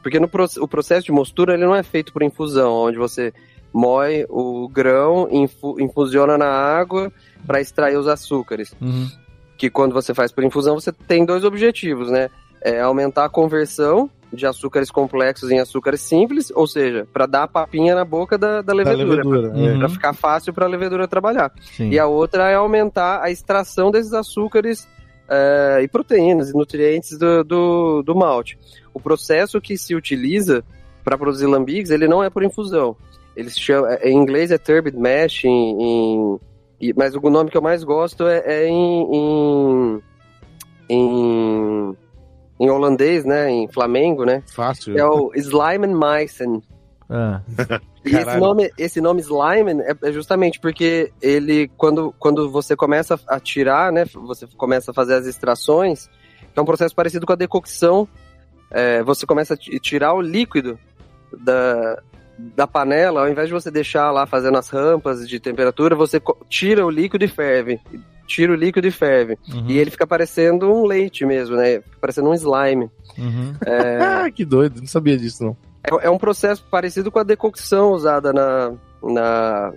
Porque no, o processo de mostura, ele não é feito por infusão, onde você moe o grão, infu- infusiona na água para extrair os açúcares. Uhum. Que quando você faz por infusão, você tem dois objetivos, né? É aumentar a conversão de açúcares complexos em açúcares simples, ou seja, para dar a papinha na boca da, da Da levedura, levedura. Uhum. é. para ficar fácil para a levedura trabalhar. Sim. E a outra é aumentar a extração desses açúcares eh, e proteínas e nutrientes do, do, do malte. O processo que se utiliza para produzir lambiques, ele não é por infusão. Eles chamam, em inglês é turbid mash, em, em- mas o nome que eu mais gosto é, é em, em, em, em holandês, né, em flamengo, né, Fácil. é o Slimenmeissen. Ah. E esse nome, esse nome Slime é, é justamente porque ele, quando, quando você começa a tirar, né, você começa a fazer as extrações, é um processo parecido com a decocção. É, você começa a ti- tirar o líquido da, da panela, ao invés de você deixar lá fazendo as rampas de temperatura, você tira o líquido e ferve. Tira o líquido e ferve. Uhum. E ele fica parecendo um leite mesmo, né? Fica parecendo um slime. Uhum. *laughs* Ah, que doido, não sabia disso não. É, é um processo parecido com a decocção usada na, na,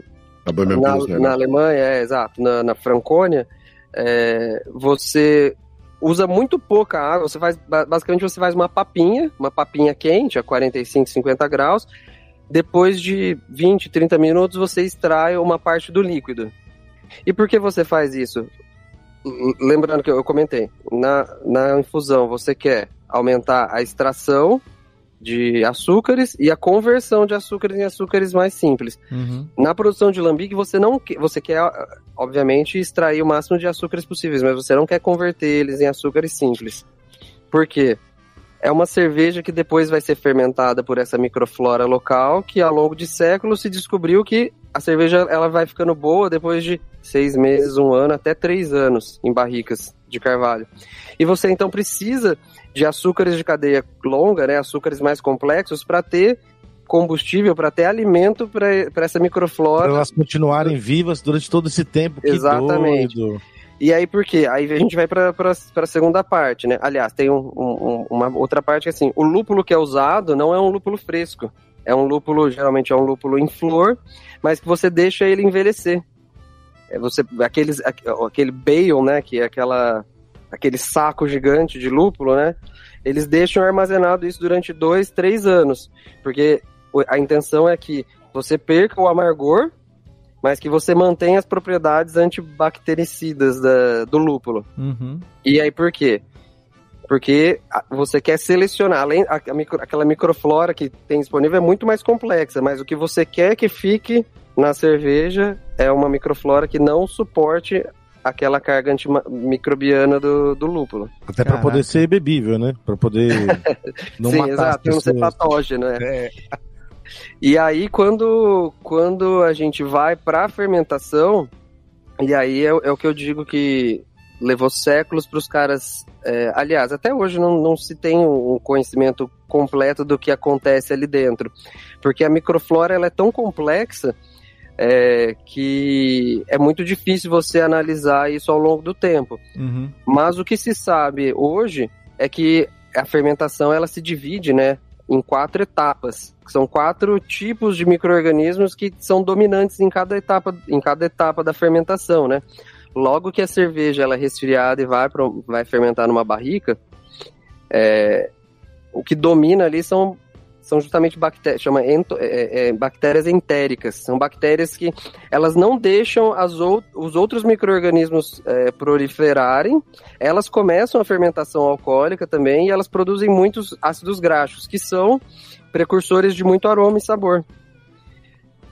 na, na né? Alemanha, é, exato, na, na Francônia, é, você usa muito pouca água, você faz, ba- basicamente você faz uma papinha, uma papinha quente a 45, 50 graus, depois de 20, 30 minutos você extrai uma parte do líquido. E por que você faz isso? Lembrando que eu eu comentei, na, na infusão você quer aumentar a extração de açúcares e a conversão de açúcares em açúcares mais simples. Uhum. Na produção de lambique, você não que- você quer, obviamente, extrair o máximo de açúcares possíveis, mas você não quer converter eles em açúcares simples. Por quê? É uma cerveja que depois vai ser fermentada por essa microflora local, que ao longo de séculos se descobriu que a cerveja ela vai ficando boa depois de seis meses, um ano, até três anos em barricas de carvalho. E você então precisa de açúcares de cadeia longa, né, açúcares mais complexos, para ter combustível, para ter alimento para essa Para microflora. elas continuarem vivas durante todo esse tempo. Que Exatamente. doido. E aí por quê? Aí a gente vai para a segunda parte, né? Aliás, tem um, um, uma outra parte que assim, o lúpulo que é usado não é um lúpulo fresco. É um lúpulo, geralmente é um lúpulo em flor, mas que você deixa ele envelhecer. É você, aqueles, aquele bale, né, que é aquela, aquele saco gigante de lúpulo, né, eles deixam armazenado isso durante dois, três anos, porque a intenção é que você perca o amargor, mas que você mantenha as propriedades antibactericidas da, do lúpulo. Uhum. E aí por quê? Porque você quer selecionar, além a, a micro, aquela microflora que tem disponível é muito mais complexa, mas o que você quer que fique na cerveja é uma microflora que não suporte aquela carga antimicrobiana do, do lúpulo. Até para poder ser bebível, né? Para poder *laughs* não Sim, matar exato, não ser patógeno, né? É. *laughs* E aí, quando, quando a gente vai para a fermentação, e aí é, é, o que eu digo que levou séculos para os caras. É, aliás, até hoje não, não se tem um conhecimento completo do que acontece ali dentro, porque a microflora ela é tão complexa é, que é muito difícil você analisar isso ao longo do tempo. Uhum. Mas o que se sabe hoje é que a fermentação ela se divide, né, em quatro etapas. São quatro tipos de micro-organismos que são dominantes em cada etapa, em cada etapa da fermentação, né? Logo que a cerveja ela é resfriada e vai, pro, vai fermentar numa barrica, é, o que domina ali são, são justamente bactérias, chama ento, é, é, bactérias entéricas. São bactérias que elas não deixam as ou, os outros micro-organismos é, proliferarem, elas começam a fermentação alcoólica também e elas produzem muitos ácidos graxos, que são precursores de muito aroma e sabor.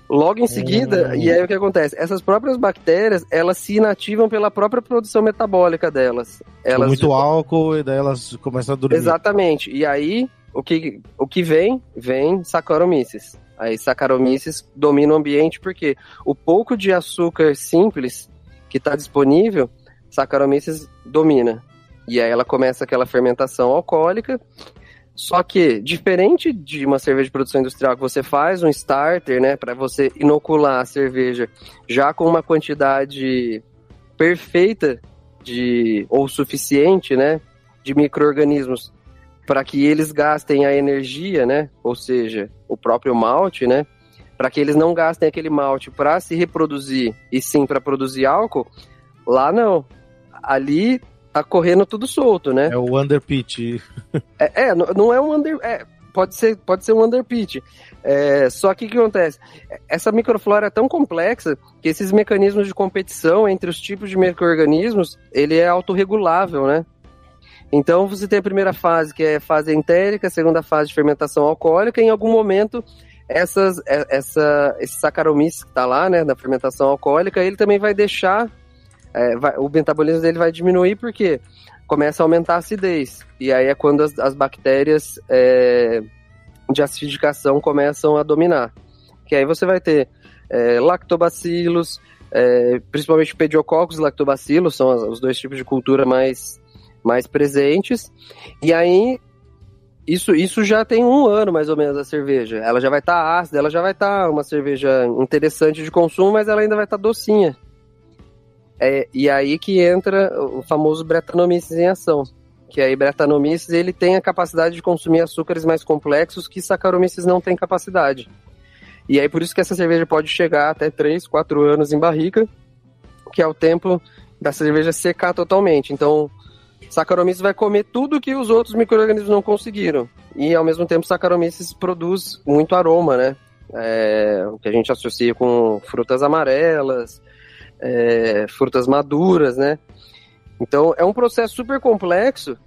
Logo em seguida, hum. e aí o que acontece? Essas próprias bactérias, elas se inativam pela própria produção metabólica delas. Elas Com muito álcool e daí elas começam a dormir. Exatamente. E aí, o que, o que vem? Vem Saccharomyces. Aí Saccharomyces domina o ambiente porque o pouco de açúcar simples que está disponível, Saccharomyces domina. E aí ela começa aquela fermentação alcoólica só que, diferente de uma cerveja de produção industrial que você faz um starter, né, para você inocular a cerveja já com uma quantidade perfeita de ou suficiente, né, de microorganismos para que eles gastem a energia, né, ou seja, o próprio malte, né, para que eles não gastem aquele malte para se reproduzir e sim para produzir álcool. Lá não. Ali tá correndo tudo solto, né? É o underpitch. é, é, não é um under. É, pode ser, pode ser um underpitch. É, só que o que acontece? Essa microflora é tão complexa que esses mecanismos de competição entre os tipos de micro-organismos, ele é autorregulável, né? Então você tem a primeira fase, que é fase entérica, a segunda fase de fermentação alcoólica, e em algum momento essas, é, essa, esse Saccharomyces que está lá, né, na fermentação alcoólica, ele também vai deixar é, vai, o metabolismo dele vai diminuir porque começa a aumentar a acidez. E aí é quando as, as bactérias é, de acidificação começam a dominar. Que aí você vai ter é, lactobacilos, é, principalmente pediococcus e lactobacilos, são os dois tipos de cultura mais, mais presentes. E aí isso, isso já tem um ano mais ou menos a cerveja. Ela já vai estar tá ácida, ela já vai estar tá uma cerveja interessante de consumo, mas ela ainda vai estar tá docinha. É, e aí que entra o famoso Brettanomyces em ação. Que aí Brettanomyces ele tem a capacidade de consumir açúcares mais complexos que Saccharomyces não tem capacidade. E aí por isso que essa cerveja pode chegar até 3, 4 anos em barrica, que é o tempo da cerveja secar totalmente. Então, Saccharomyces vai comer tudo que os outros micro-organismos não conseguiram. E ao mesmo tempo Saccharomyces produz muito aroma, né? É, o que a gente associa com frutas amarelas, é, frutas maduras, né? Então é um processo super complexo,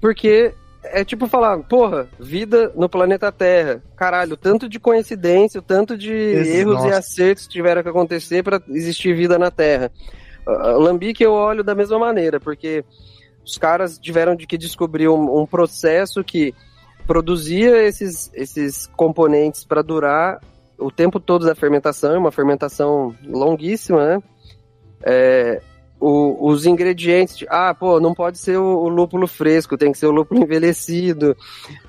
porque é tipo falar, porra, vida no planeta Terra. Caralho, tanto de coincidência, tanto de Esse, erros nossa. e acertos que tiveram que acontecer para existir vida na Terra. Uh, Lambique eu olho da mesma maneira, porque os caras tiveram de que descobrir um, um processo que produzia esses, esses componentes para durar o tempo todo da fermentação, é uma fermentação longuíssima, né? É, o, os ingredientes, de, ah, pô, não pode ser o, o, lúpulo fresco, tem que ser o lúpulo envelhecido,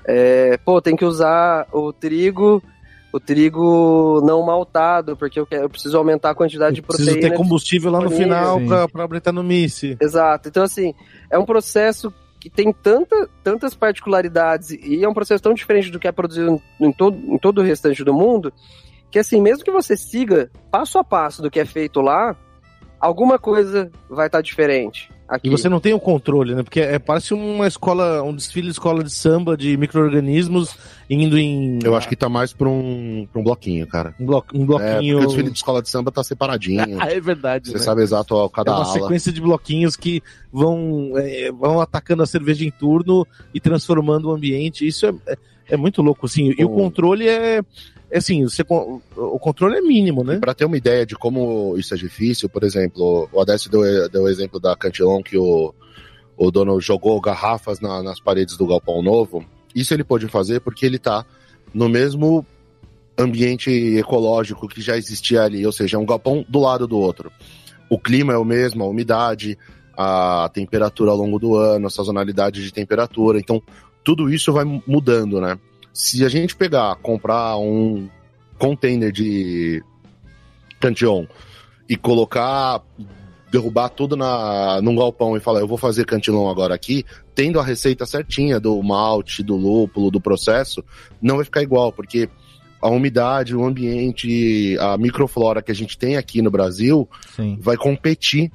é, pô, tem que usar o trigo o trigo não maltado, porque eu, quero, eu preciso aumentar a quantidade de proteína. Preciso ter combustível lá no final pra habilitar no MICE. Exato. Então, assim, é um processo que tem tanta, tantas particularidades e é um processo tão diferente do que é produzido em todo, em todo o restante do mundo, que, assim, mesmo que você siga passo a passo do que é feito lá, alguma coisa vai estar diferente. Aqui. E você não tem o controle, né? Porque é, parece uma escola, um desfile de escola de samba de micro-organismos indo em. Eu acho que tá mais pra um, pra um bloquinho, cara. Um, blo- um É, bloquinho. porque o desfile de escola de samba tá separadinho. Ah, *laughs* é verdade. Você né? sabe exato ó, cada é uma ala. sequência de bloquinhos que vão, é, vão atacando a cerveja em turno e transformando o ambiente. Isso é, é, é muito louco, assim. E o controle é, é assim, você, o controle é mínimo, né? Para ter uma ideia de como isso é difícil, por exemplo, o Odécio deu, deu o exemplo da Cantillon que o, o dono jogou garrafas na- nas paredes do galpão novo. Isso ele pôde fazer porque ele tá no mesmo ambiente ecológico que já existia ali, ou seja, é um galpão do lado do outro. O clima é o mesmo, a umidade, a temperatura ao longo do ano, a sazonalidade de temperatura. Então, tudo isso vai mudando, né? Se a gente pegar, comprar um container de Cantillon e colocar, derrubar tudo na, num galpão e falar, eu vou fazer Cantillon agora aqui, tendo a receita certinha do malte, do lúpulo, do processo, não vai ficar igual, porque a umidade, o ambiente, a microflora que a gente tem aqui no Brasil Sim. vai competir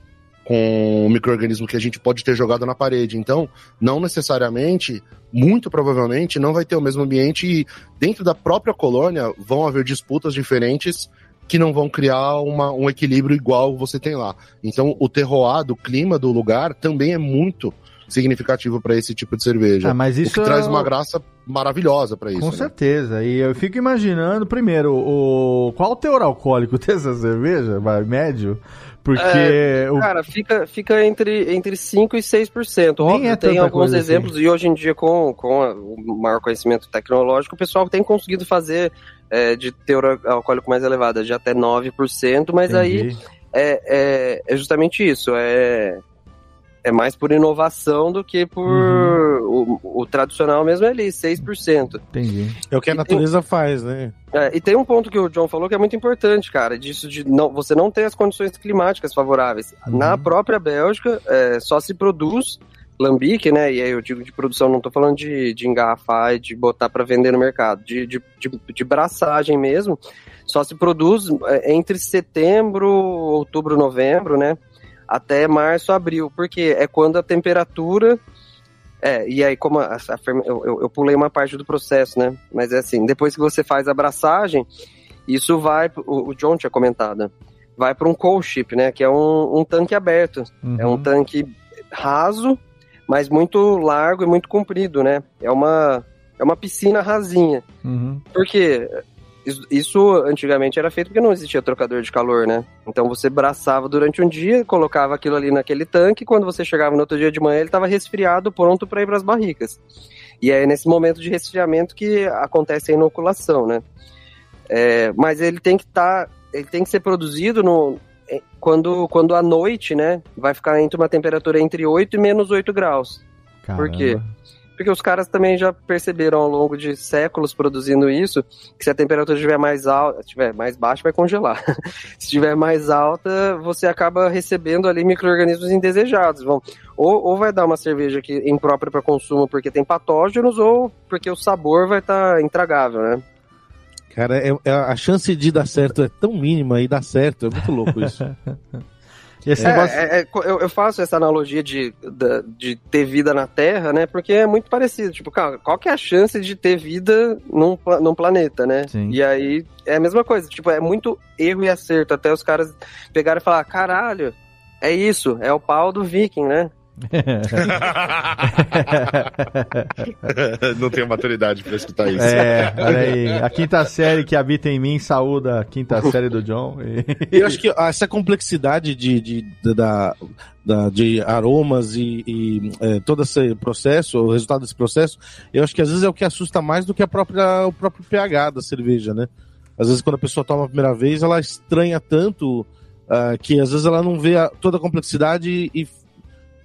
com o microorganismo que a gente pode ter jogado na parede. Então, não necessariamente, muito provavelmente, não vai ter o mesmo ambiente e dentro da própria colônia vão haver disputas diferentes que não vão criar uma, um equilíbrio igual você tem lá. Então, o terroir do clima do lugar também é muito significativo para esse tipo de cerveja. Ah, mas o isso que é traz o- uma graça maravilhosa para isso. Com né? certeza. E eu fico imaginando, primeiro, o qual o teor alcoólico *laughs* dessa cerveja? Médio? Porque É, o... Cara, fica, fica entre, entre 5% e 6%. Nem Óbvio, é tem alguns assim. exemplos, e hoje em dia, com, com o maior conhecimento tecnológico, o pessoal tem conseguido fazer é, de teor alcoólico mais elevada, de até 9%, mas aí Entendi. é, é, é justamente isso. É, é mais por inovação do que por. Uhum. O, o tradicional mesmo é ali, 6%. Entendi. É o que a E natureza faz, né? É, e tem um ponto que o John falou que é muito importante, cara, disso de não, você não ter as condições climáticas favoráveis. Uhum. Na própria Bélgica, é, só se produz lambique, né? E aí eu digo de produção, não tô falando de, de engarrafar e de botar para vender no mercado, de, de, de, de braçagem mesmo. Só se produz é, entre setembro, outubro, novembro, né? Até março, abril, porque é quando a temperatura é, e aí, como a, a eu, eu- eu pulei uma parte do processo, né? Mas é assim, depois que você faz a abraçagem, isso vai, o, o John tinha comentado, vai para um coal ship, né? Que é um, um tanque aberto. É um Uhum. tanque raso, mas muito largo e muito comprido, né? É uma, é uma piscina rasinha. Uhum. Por quê? Isso, isso antigamente era feito porque não existia trocador de calor, né? Então você braçava durante um dia, colocava aquilo ali naquele tanque, quando você chegava no outro dia de manhã ele estava resfriado, pronto para ir para as barricas. E é nesse momento de resfriamento que acontece a inoculação, né? É, mas ele tem que estar, ele tem que ser produzido no, é, quando, quando à noite, né? Vai ficar entre uma temperatura entre 8 e menos 8 graus. Por quê? Porque os caras também já perceberam ao longo de séculos produzindo isso, que se a temperatura estiver mais alta, estiver mais baixa, vai congelar. *laughs* se estiver mais alta, você acaba recebendo ali micro-organismos indesejados. Vão, ou, ou vai dar uma cerveja que é imprópria para consumo porque tem patógenos, ou porque o sabor vai estar intragável, né? Cara, é- é- a chance de dar certo é tão mínima e dar certo, é muito louco isso. *laughs* Esse É, negócio... é, é, eu, eu faço essa analogia de, de ter vida na Terra, né? Porque é muito parecido. Tipo, cara, qual que é a chance de ter vida num, num planeta, né? Sim. E aí é a mesma coisa. Tipo, é muito erro e acerto. Até os caras pegarem e falar: caralho, é isso, é o pau do Viking, né? Não tenho maturidade pra escutar isso. É, olha aí. A quinta série que habita em mim saúda a quinta série do John. E- *laughs* Eu acho que essa complexidade de, de, de- da, da- de aromas e, e, é, todo esse processo, o resultado desse processo, eu acho que às vezes é o que assusta mais do que a própria, o próprio pH da cerveja, né? Às vezes quando a pessoa toma a primeira vez, ela estranha tanto ah, que às vezes ela não vê a- toda a complexidade e,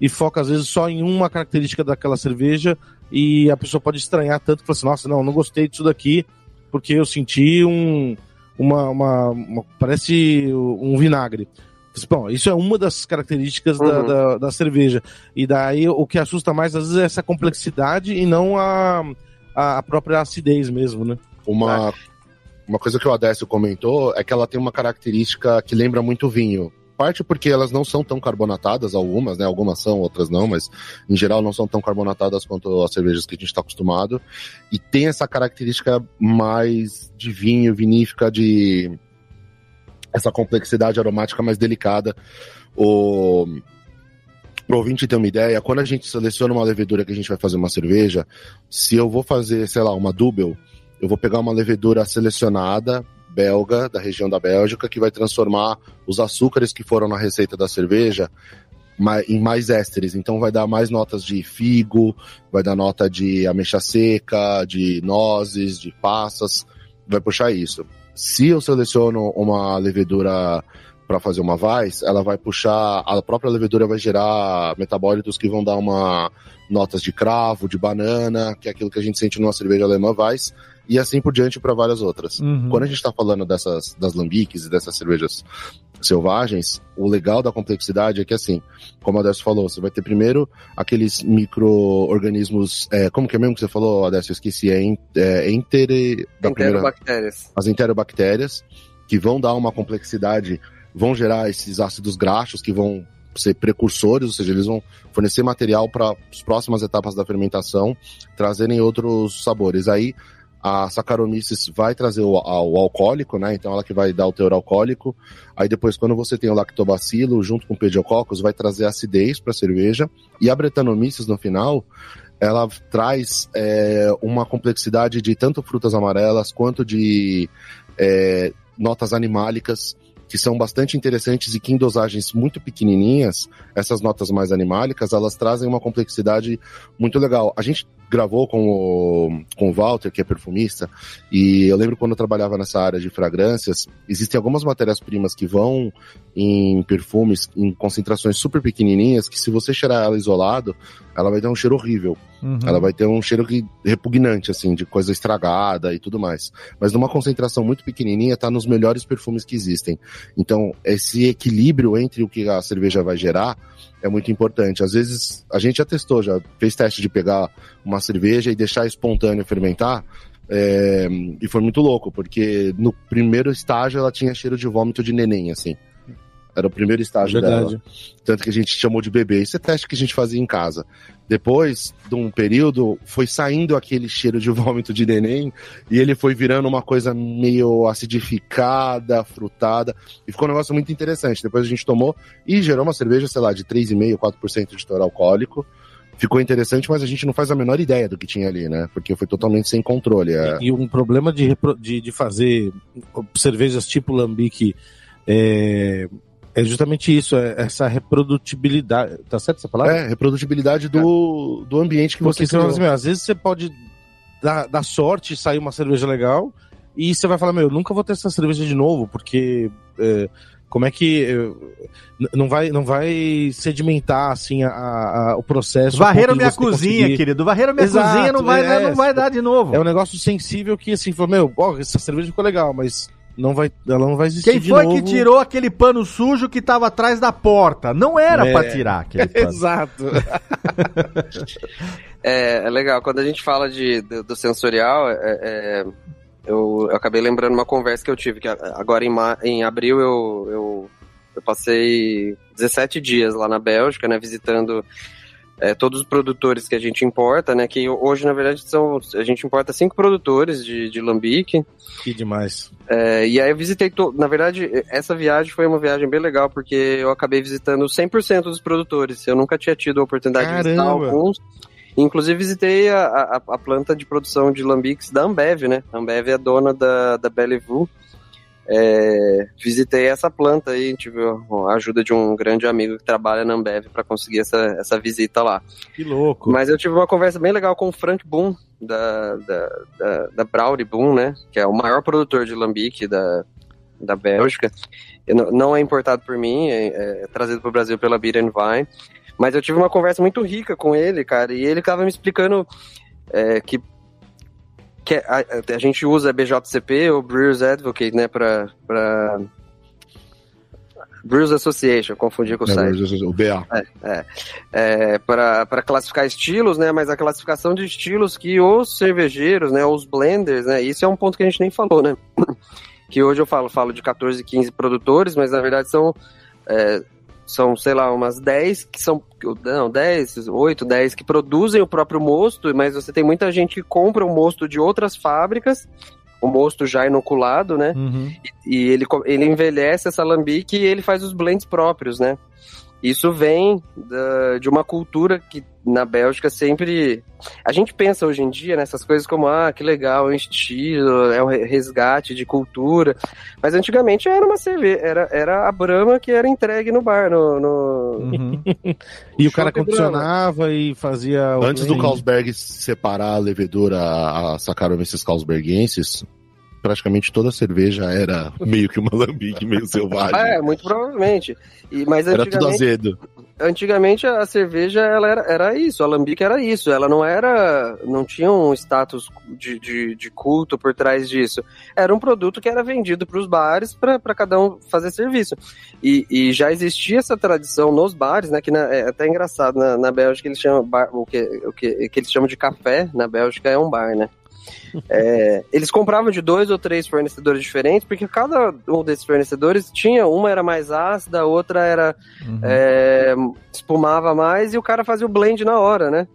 e foca às vezes só em uma característica daquela cerveja e a pessoa pode estranhar tanto que fala assim, nossa, não, não gostei disso daqui. porque eu senti um. Uma, uma, uma parece um vinagre. Bom, isso é uma das características uhum. da, da, da, cerveja. E daí o que assusta mais, às vezes, é essa complexidade e não a, a própria acidez mesmo, né? Uma, uma coisa que o Adécio comentou é que ela tem uma característica que lembra muito vinho. Parte porque elas não são tão carbonatadas, algumas, né? Algumas são, outras não, mas em geral não são tão carbonatadas quanto as cervejas que a gente está acostumado. E tem essa característica mais de vinho, vinífica, de essa complexidade aromática mais delicada. O Para o ouvinte ter uma ideia, quando a gente seleciona uma levedura que a gente vai fazer uma cerveja, se eu vou fazer, sei lá, uma double, eu vou pegar uma levedura selecionada, belga, da região da Bélgica, que vai transformar os açúcares que foram na receita da cerveja em mais ésteres. Então vai dar mais notas de figo, vai dar nota de ameixa seca, de nozes, de passas, vai puxar isso. Se eu seleciono uma levedura para fazer uma Weiss, ela vai puxar, a própria levedura vai gerar metabólitos que vão dar uma notas de cravo, de banana, que é aquilo que a gente sente numa cerveja alemã Weiss, e assim por diante para várias outras. Uhum. Quando a gente está falando dessas das lambiques e dessas cervejas selvagens, o legal da complexidade é que assim, como a Adécio falou, você vai ter primeiro aqueles micro-organismos, é, como que é mesmo que você falou, Adécio? Eu esqueci, é, é entere, da enterobactérias. Primeira, as enterobactérias, que vão dar uma complexidade, vão gerar esses ácidos graxos que vão ser precursores, ou seja, eles vão fornecer material para as próximas etapas da fermentação, trazerem outros sabores. Aí a Saccharomyces vai trazer o, o, alcoólico, né? Então ela que vai dar o teor alcoólico. Aí depois, quando você tem o lactobacilo junto com o pediococcus, vai trazer acidez para a cerveja. E a Brettanomyces no final, ela traz é, uma complexidade de tanto frutas amarelas quanto de é, notas animálicas que são bastante interessantes e que em dosagens muito pequenininhas, essas notas mais animálicas, elas trazem uma complexidade muito legal. A gente gravou com o, com o Walter, que é perfumista, e eu lembro quando eu trabalhava nessa área de fragrâncias, existem algumas matérias-primas que vão em perfumes em concentrações super pequenininhas, que se você cheirar ela isolado, ela vai ter um cheiro horrível. Uhum. Ela vai ter um cheiro que, repugnante, assim, de coisa estragada e tudo mais. Mas numa concentração muito pequenininha, tá nos melhores perfumes que existem. Então, esse equilíbrio entre o que a cerveja vai gerar é muito importante. Às vezes, a gente já testou, já fez teste de pegar uma cerveja e deixar espontâneo fermentar. É, e foi muito louco, porque no primeiro estágio ela tinha cheiro de vômito de neném, assim. Era o primeiro estágio Verdade. dela. Tanto que a gente chamou de bebê. Isso é teste que a gente fazia em casa. Depois de um período, foi saindo aquele cheiro de *laughs* vômito de neném e ele foi virando uma coisa meio acidificada, frutada. E ficou um negócio muito interessante. Depois a gente tomou e gerou uma cerveja, sei lá, de 3,5%, 4% de teor alcoólico ficou interessante, mas a gente não faz a menor ideia do que tinha ali, né? Porque foi totalmente sem controle. É... E, um problema de, de, de, fazer cervejas tipo Lambique é, é justamente isso, é essa reprodutibilidade. Tá certo essa palavra? É, reprodutibilidade do, é. do ambiente que Porque você criou. Assim, às vezes você pode dar, dar sorte e sair uma cerveja legal, e você vai falar, meu, nunca vou ter essa cerveja de novo, porque é, como é que não vai não vai sedimentar assim a, a o processo varreram minha cozinha conseguir... querido varreram minha Exato, cozinha não vai é, não vai dar de novo é um negócio sensível que assim falou meu ó, essa cerveja ficou legal mas não vai, ela não vai existir Quem foi que tirou aquele pano sujo que estava atrás da porta? Não era é. para tirar aquele *laughs* pano. Exato. *laughs* é, é, legal. Quando a gente fala de, do, do sensorial, é, é, eu, eu, acabei lembrando uma conversa que eu tive, que agora em, em abril eu, eu, eu passei 17 dias lá na Bélgica, né, visitando é, todos os produtores que a gente importa, né? Que hoje, na verdade, são. A gente importa cinco produtores de, de lambique. Que demais. É, e aí eu visitei. To, na verdade, essa viagem foi uma viagem bem legal, porque eu acabei visitando 100% dos produtores. Eu nunca tinha tido a oportunidade Caramba. de visitar alguns. Inclusive visitei a, a, a, planta de produção de lambiques da Ambev, né? A Ambev é dona da, da Bellevue é, visitei essa planta aí, tive a ajuda de um grande amigo que trabalha na Ambev para conseguir essa, essa visita lá. Que louco! Mas eu tive uma conversa bem legal com o Frank Boom, da, da, da, da Brauri Boom, né? Que é o maior produtor de lambique da, da Bélgica. Não é importado por mim, é, é trazido para o Brasil pela Beer and Vine. Mas eu tive uma conversa muito rica com ele, cara, e ele estava me explicando é, que que é, a, a, gente usa BJCP ou Brewers Advocate, né, para para Brewers Association, confundi com o é, site. O BA. É, é, é para classificar estilos, né? Mas a classificação de estilos que os cervejeiros, né? Os blenders, né? Isso é um ponto que a gente nem falou, né? *coughs* que hoje eu falo, falo de 14, 15 produtores, mas na verdade são é, são, sei lá, umas 10 que são. Não, 10, 8, 10 que produzem o próprio mosto, mas você tem muita gente que compra o mosto de outras fábricas, o mosto já inoculado, né? Uhum. E, ele, ele envelhece essa lambique e ele faz os blends próprios, né? Isso vem da, de uma cultura que na Bélgica sempre. A gente pensa hoje em dia nessas coisas como, ah, que legal, é um estilo, é um resgate de cultura. Mas antigamente era uma cerveja, era, era a Brahma que era entregue no bar, no. no... Uhum. *laughs* e o cara condicionava e fazia. Antes do Carlsberg separar a levedura a Saccharomyces carlsbergensis, praticamente toda cerveja era meio que uma *laughs* lambique, meio selvagem. É, muito provavelmente. E, mas era tudo azedo. Antigamente a cerveja ela era, era isso, a lambique era isso, ela não era, não tinha um status de, de, de culto por trás disso. Era um produto que era vendido para os bares para cada um fazer serviço. E, e, já existia essa tradição nos bares, né? Que na, é até engraçado, na, na Bélgica eles chamam bar, o, que, o que, que eles chamam de café, na Bélgica é um bar, né? É, eles compravam de dois ou três fornecedores diferentes, porque cada um desses fornecedores tinha, uma era mais ácida, a outra era uhum. é, espumava mais e o cara fazia o blend na hora, né?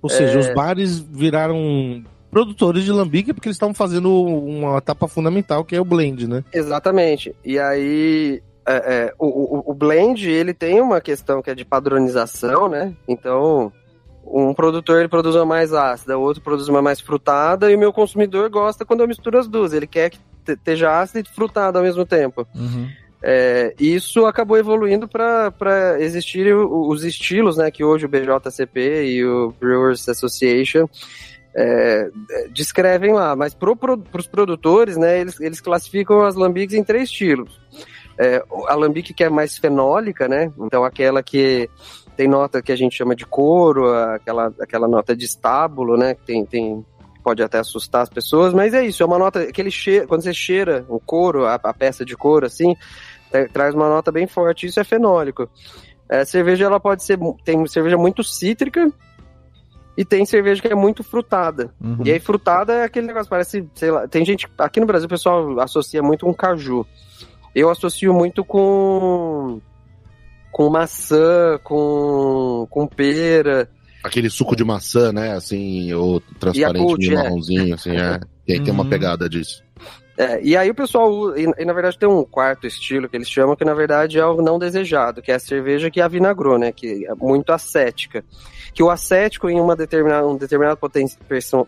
Ou seja, é... os bares viraram produtores de lambique porque eles estavam fazendo uma etapa fundamental que é o blend, né? Exatamente. E aí é, é, o, o, o blend ele tem uma questão que é de padronização, né? Então um produtor ele produz uma mais ácida, o outro produz uma mais frutada, e o meu consumidor gosta quando eu misturo as duas. Ele quer que esteja ácida e frutada ao mesmo tempo. Uhum. É, isso acabou evoluindo para existirem os estilos, né, que hoje o BJCP e o Brewers Association é, descrevem lá, mas para pro, os produtores, né, eles, eles classificam as lambiques em três estilos. É, a lambique que é mais fenólica, né, então aquela que tem nota que a gente chama de couro, aquela, aquela nota de estábulo, né? Que tem, tem, pode até assustar as pessoas, mas é isso, é uma nota, aquele cheiro, quando você cheira o couro, a, a peça de couro, assim, é, traz uma nota bem forte, isso é fenólico. É, a cerveja, ela pode ser, tem cerveja muito cítrica, e tem cerveja que é muito frutada. Uhum. E aí, frutada é aquele negócio, parece, sei lá, tem gente, aqui no Brasil o pessoal associa muito com caju. Eu associo muito com com maçã, com, com pera. Aquele suco de maçã, né? Assim, ou transparente, meio é. marronzinho, assim, é. Tem, uhum. tem uma uhum. pegada disso. É, e aí o pessoal, e, e, na verdade tem um quarto estilo que eles chamam que na verdade é algo não desejado, que é a cerveja que avinagrou, né? Que é muito acética que o acético em uma determinada, um determinado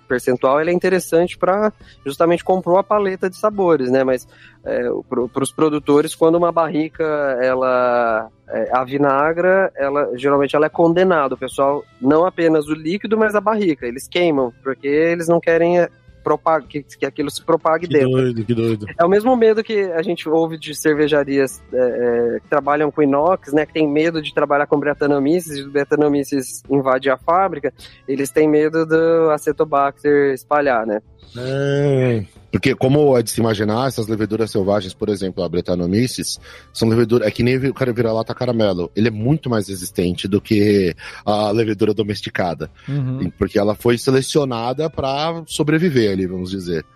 percentual ele é interessante para justamente comprar a paleta de sabores, né? Mas é, para os produtores, quando uma barrica ela é, a vinagra, ela geralmente ela é condenada. O pessoal não apenas o líquido, mas a barrica. Eles queimam porque eles não querem propague, que, que aquilo se propague que dentro. Doido, que doido. É o mesmo medo que a gente ouve de cervejarias é, é, que trabalham com inox, né? Que tem medo de trabalhar com bretanomices, e o bretanomices invadir a fábrica, eles têm medo do acetobacter espalhar, né? É. Porque, como é de se imaginar, essas leveduras selvagens, por exemplo, a Brettanomyces, são leveduras. É que nem o cara vira-lata caramelo. Ele é muito mais resistente do que a levedura domesticada. Uhum. Porque ela foi selecionada para sobreviver ali, vamos dizer.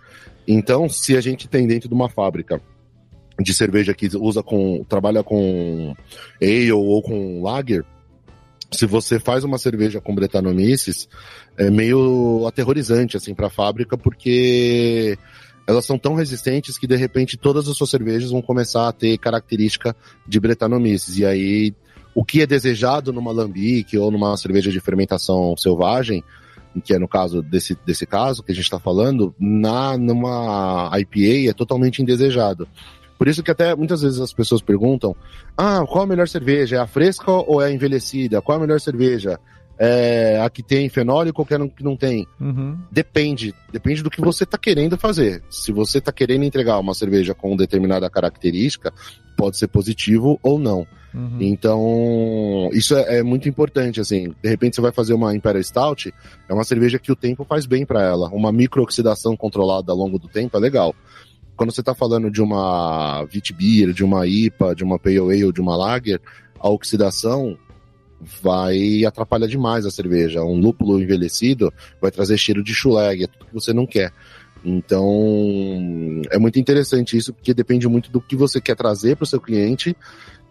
Então, se a gente tem dentro de uma fábrica de cerveja que usa com. trabalha com ale ou com lager, se você faz uma cerveja com Brettanomyces, é meio aterrorizante assim para a fábrica, porque elas são tão resistentes que de repente todas as suas cervejas vão começar a ter característica de Brettanomyces. E aí, o que é desejado numa lambique ou numa cerveja de fermentação selvagem, que é no caso desse, desse caso que a gente está falando, na numa IPA é totalmente indesejado. Por isso que até muitas vezes as pessoas perguntam: ah, qual a melhor cerveja? É a fresca ou é a envelhecida? Qual a melhor cerveja? É, a que tem fenólico, qualquer um que não tem. Uhum. Depende. Depende do que você está querendo fazer. Se você está querendo entregar uma cerveja com determinada característica, pode ser positivo ou não. Uhum. Então, isso é, é, muito importante, assim. De repente você vai fazer uma Imperial Stout, é uma cerveja que o tempo faz bem para ela. Uma microoxidação controlada ao longo do tempo é legal. Quando você está falando de uma Vitbier, de uma IPA, de uma Pale Ale, de uma Lager, a oxidação vai atrapalhar demais a cerveja. Um lúpulo envelhecido vai trazer cheiro de chuleg, é tudo que você não quer. Então, é muito interessante isso, porque depende muito do que você quer trazer para o seu cliente,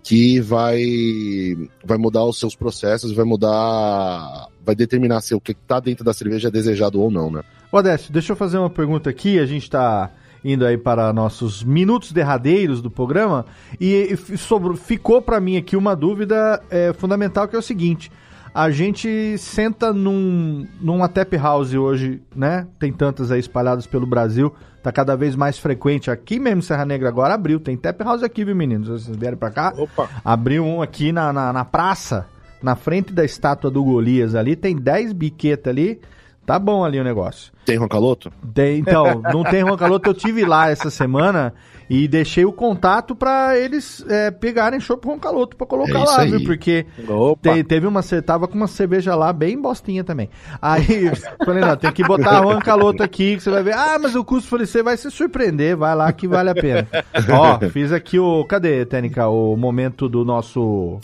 que vai, vai mudar os seus processos, vai mudar, vai determinar se o que está dentro da cerveja é desejado ou não, né? Odécio, deixa eu fazer uma pergunta aqui, a gente está indo aí para nossos minutos derradeiros do programa, e, sobre, ficou para mim aqui uma dúvida é, fundamental que é o seguinte: a gente senta num, numa tap house hoje, né? Tem tantas aí espalhadas pelo Brasil, tá cada vez mais frequente. Aqui mesmo, Serra Negra agora abriu, tem tap house aqui, viu, meninos? Vocês vieram para cá? Opa. Abriu um aqui na, na, na praça, na frente da estátua do Golias ali, tem 10 biquetas ali Tá bom ali o negócio. Tem Roncaloto? Tem, então, não tem Roncaloto. Eu tive lá essa semana e deixei o contato para eles é, pegarem chopp Roncaloto para colocar é lá, aí. viu? Porque te, teve uma, tava com uma cerveja lá bem bostinha também. Aí, *laughs* falei, não, tem que botar Roncaloto aqui que você vai ver. Ah, mas o custo, falei, você vai se surpreender, vai lá que vale a pena. *laughs* Ó, fiz aqui o, cadê, Tênica, o momento do nosso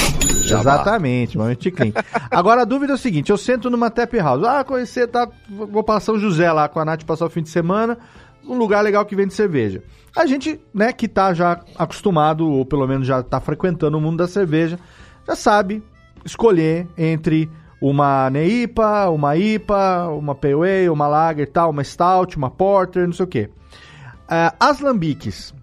Jabá. Exatamente, momento clean. Agora a dúvida é o seguinte: eu sento numa tap house. Ah, conhecer, tá? Vou para São José lá com a Nath passar o fim de semana. Um lugar legal que vende cerveja. A gente, né, que tá já acostumado, ou pelo menos já tá frequentando o mundo da cerveja, já sabe escolher entre uma Neipa, uma IPA, uma Pale uma Lager tal, uma Stout, uma Porter, não sei o quê. Uh, as lambiques.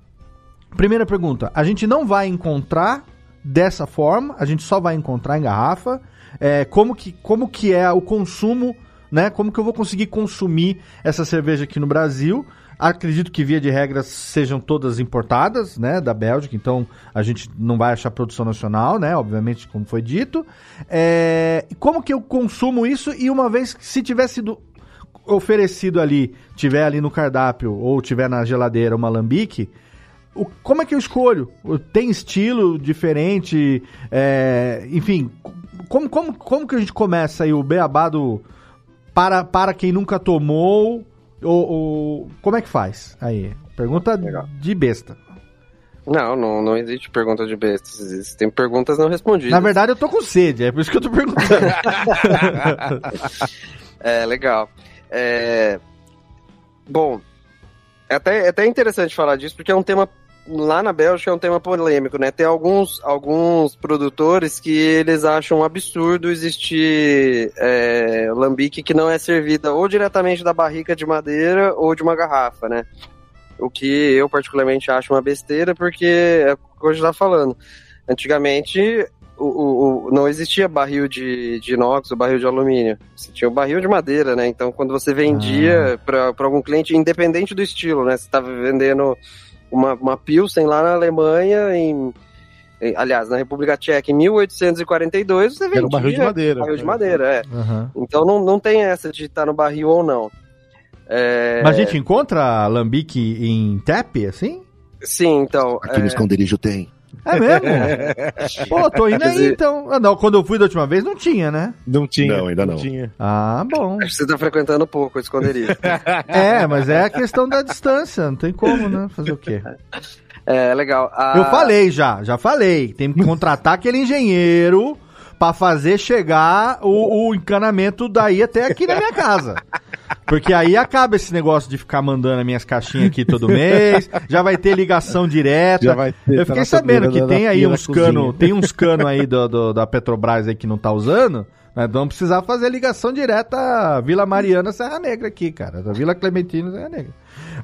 Primeira pergunta, a gente não vai encontrar dessa forma, a gente só vai encontrar em garrafa. É, como, que, como que é o consumo, né? Como que eu vou conseguir consumir essa cerveja aqui no Brasil? Acredito que, via de regra, sejam todas importadas, né, da Bélgica, então a gente não vai achar produção nacional, né, obviamente, como foi dito. É, como que eu consumo isso e uma vez que se tiver sido oferecido ali, tiver ali no cardápio ou tiver na geladeira uma lambique, o, como é que eu escolho? Tem estilo diferente? É, enfim, como, como, como que a gente começa aí o beabá do, para, para quem nunca tomou? Ou, ou como é que faz? Aí, pergunta Legal. de besta. Não, não, não existe pergunta de besta. Existem perguntas não respondidas. Na verdade, eu tô com sede, é por isso que eu tô perguntando. *laughs* é, legal. É... Bom, é até, é até interessante falar disso, porque é um tema lá na Bélgica é um tema polêmico, né? Tem alguns, alguns produtores que eles acham um absurdo existir é, lambique que não é servida ou diretamente da barrica de madeira ou de uma garrafa, né? O que eu particularmente acho uma besteira, porque é o que eu já falando. Antigamente, o, o, o, não existia barril de, de inox ou barril de alumínio. Você tinha o barril de madeira, né? Então, quando você vendia ah. para algum cliente, independente do estilo, né? Você estava vendendo uma, uma Pilsen lá na Alemanha, em, em, aliás, na República Tcheca, em 1842, você vendia... Era um barril de madeira. Barril de madeira, é. Uhum. Então não, não tem essa de estar no barril ou não. É... Mas a gente encontra lambique em tap, assim? Sim, então... Aqui é... no esconderijo tem. É mesmo? *laughs* Pô, tô indo aí então. Ah, não, quando eu fui da última vez não tinha, né? Não tinha. Não, ainda não. não. Tinha. Ah, bom. Acho que você tá frequentando pouco o esconderijo. *laughs* é, mas é a questão da distância, não tem como, né? Fazer o quê? É, legal. A... Eu falei já, já falei. Tem que contratar aquele engenheiro para fazer chegar o, o encanamento daí até aqui na minha casa. Porque aí acaba esse negócio de ficar mandando as minhas caixinhas aqui todo mês, já vai ter ligação direta. Já vai ter, Eu fiquei sabendo que tem aí uns cano, tem uns cano aí do, do, da Petrobras aí que não tá usando. Nós vamos precisar fazer ligação direta Vila Mariana Serra Negra aqui, cara. Da Vila Clementina Serra Negra.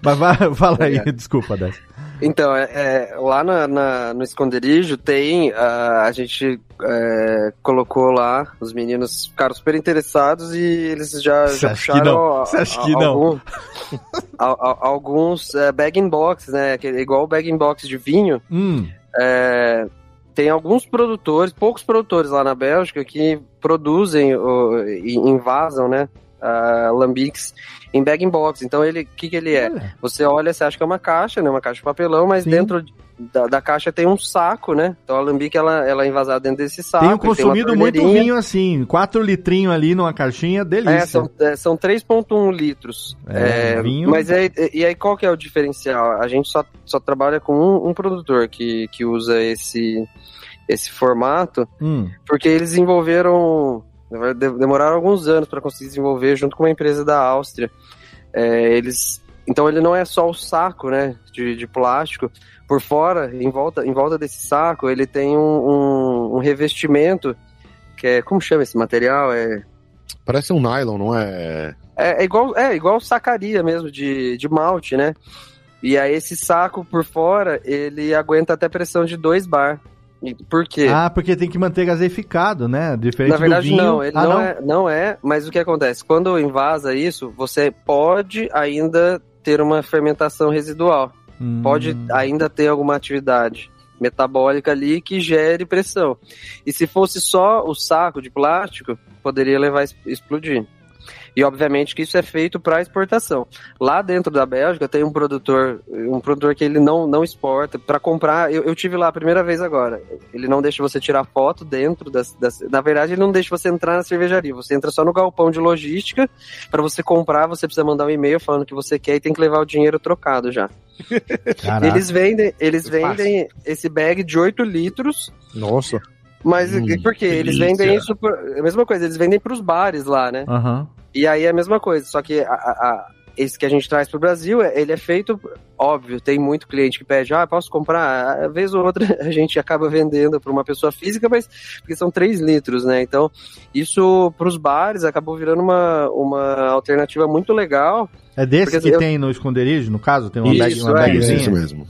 Mas vai, *laughs* fala aí, é. desculpa, Décio. Então, é, é lá na, na, no esconderijo tem, uh, a gente é, colocou lá, os meninos ficaram super interessados e eles já, já puxaram Você acha que não? Algum, *laughs* alguns é, bag box, né, igual o bag box de vinho. Hum. É, tem alguns produtores, poucos produtores lá na Bélgica que produzem e invasam, né, uh, lambiques em bag box. Então ele, o que, que ele é? Você olha, você acha que é uma caixa, né? Uma caixa de papelão, mas dentro da, da caixa tem um saco, né? Então a alambique ela, ela é envasada dentro desse saco. Tenho ele tem consumido muito vinho assim, 4 litrinhos ali numa caixinha, É, delícia. são, é, são 3,1 litros. É, É, vinho. Mas é, e aí qual que é o diferencial? A gente só, só trabalha com um, um produtor que, que usa esse, esse formato, Hum, porque eles desenvolveram. Demoraram alguns anos para conseguir desenvolver junto com uma empresa da Áustria. É, eles. Então ele não é só o saco, né, de, de plástico. Por fora, em volta, em volta desse saco, ele tem um, um, um revestimento que é como chama esse material? É Parece um nylon, não é? é, é igual é igual sacaria mesmo de, de malte, né? E aí esse saco por fora ele aguenta até pressão de 2 bar. Por quê? Ah, porque tem que manter gaseificado, né? Diferente Na verdade, do vinho. não, ele ah, não, É, não é, mas o que acontece? Quando invasa isso, você pode ainda ter uma fermentação residual. Hum. Pode ainda ter alguma atividade metabólica ali que gere pressão. E se fosse só o saco de plástico, poderia levar a explodir. E obviamente que isso é feito para exportação. Lá dentro da Bélgica tem um produtor, um produtor que ele não, não exporta para comprar. Eu, eu tive lá a primeira vez agora. Ele não deixa você tirar foto dentro das, das. Na verdade, ele não deixa você entrar na cervejaria. Você entra só no galpão de logística. Para você comprar, você precisa mandar um e-mail falando que você quer e tem que levar o dinheiro trocado já. Caraca. Eles vendem, eles vendem esse bag de 8 litros, Nossa. mas Hum, por quê? Eles delícia. vendem isso, por, é a mesma coisa, eles vendem pros bares lá, né? Aham. E aí é a mesma coisa, só que a, a- a- esse que a gente traz pro Brasil, é- ele é feito, óbvio, tem muito cliente que pede, ah, posso comprar? A vez ou outra *laughs* a gente acaba vendendo para uma pessoa física, mas porque são 3 litros, né? Então, isso pros bares acabou virando uma, uma alternativa muito legal. É desse Porque que eu- tem no esconderijo, no caso? Tem uma, Isso, bag, uma é, bagzinha? Isso mesmo.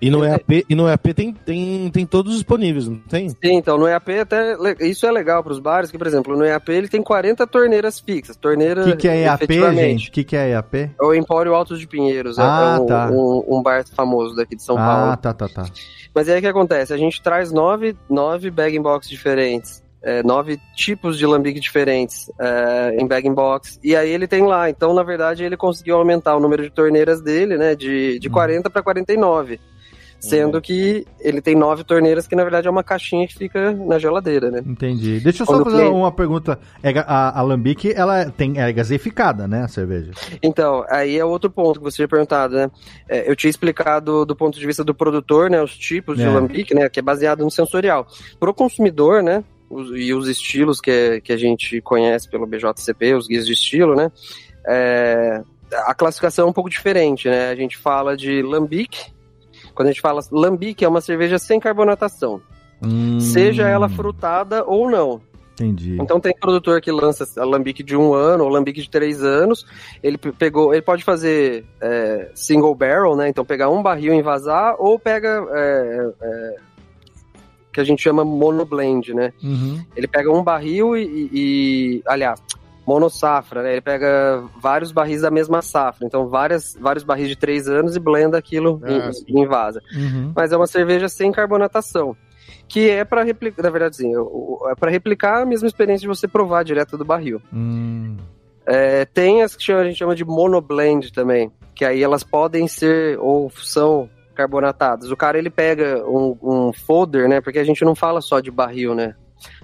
E no EAP, e no EAP tem, tem, tem todos disponíveis, não tem? Sim, então no EAP até isso é legal para os bares, que por exemplo, no EAP ele tem 40 torneiras fixas, torneira O que, que é EAP, gente? O que, que é EAP? É o Empório Altos de Pinheiros, é- Ah, é um, tá. um, um bar famoso daqui de São ah, Paulo. tá, tá, tá. Mas aí o que acontece? A gente traz nove, nove bag box diferentes. é, nove tipos de lambique diferentes é, em bag box. E aí ele tem lá. Então, na verdade, ele conseguiu aumentar o número de torneiras dele, né? De, de Uhum. 40 para 49. Sendo que ele tem nove torneiras, que na verdade é uma caixinha que fica na geladeira, né? Entendi. Deixa eu só Quando fazer cliente- uma pergunta. É a, Lambic, ela tem, é gaseificada, né, a cerveja? Então, aí é outro ponto que você tinha perguntado, né? É, eu tinha explicado do ponto de vista do produtor, né? Os tipos de É. lambique, né? Que é baseado no sensorial. Pro consumidor, né? os- e os estilos que, que a gente conhece pelo BJCP, os guias de estilo, né? É, a classificação é um pouco diferente, né? A gente fala de lambique. Quando a gente fala lambique, é uma cerveja sem carbonatação. Hum, Seja ela frutada ou não. Entendi. Então tem produtor que lança alambique de um ano ou alambique de três anos. Ele pe- pegou, ele pode fazer é, single barrel, né? Então pegar um barril e envasar, ou pega é, é, que a gente chama monoblend, né? Uhum. Ele pega um barril e, e- e- aliás, monossafra, né? Ele pega vários barris da mesma safra, então várias, vários barris de três anos e blenda aquilo Ah, e, sim. e envasa Uhum. mas é uma cerveja sem carbonatação. Que é para replicar, na verdade, sim, é para replicar a mesma experiência de você provar direto do barril. Hum. É, tem as que a gente chama de monoblend também, que aí elas podem ser ou são carbonatadas. O cara ele pega um, um folder, né? Porque a gente não fala só de barril, né?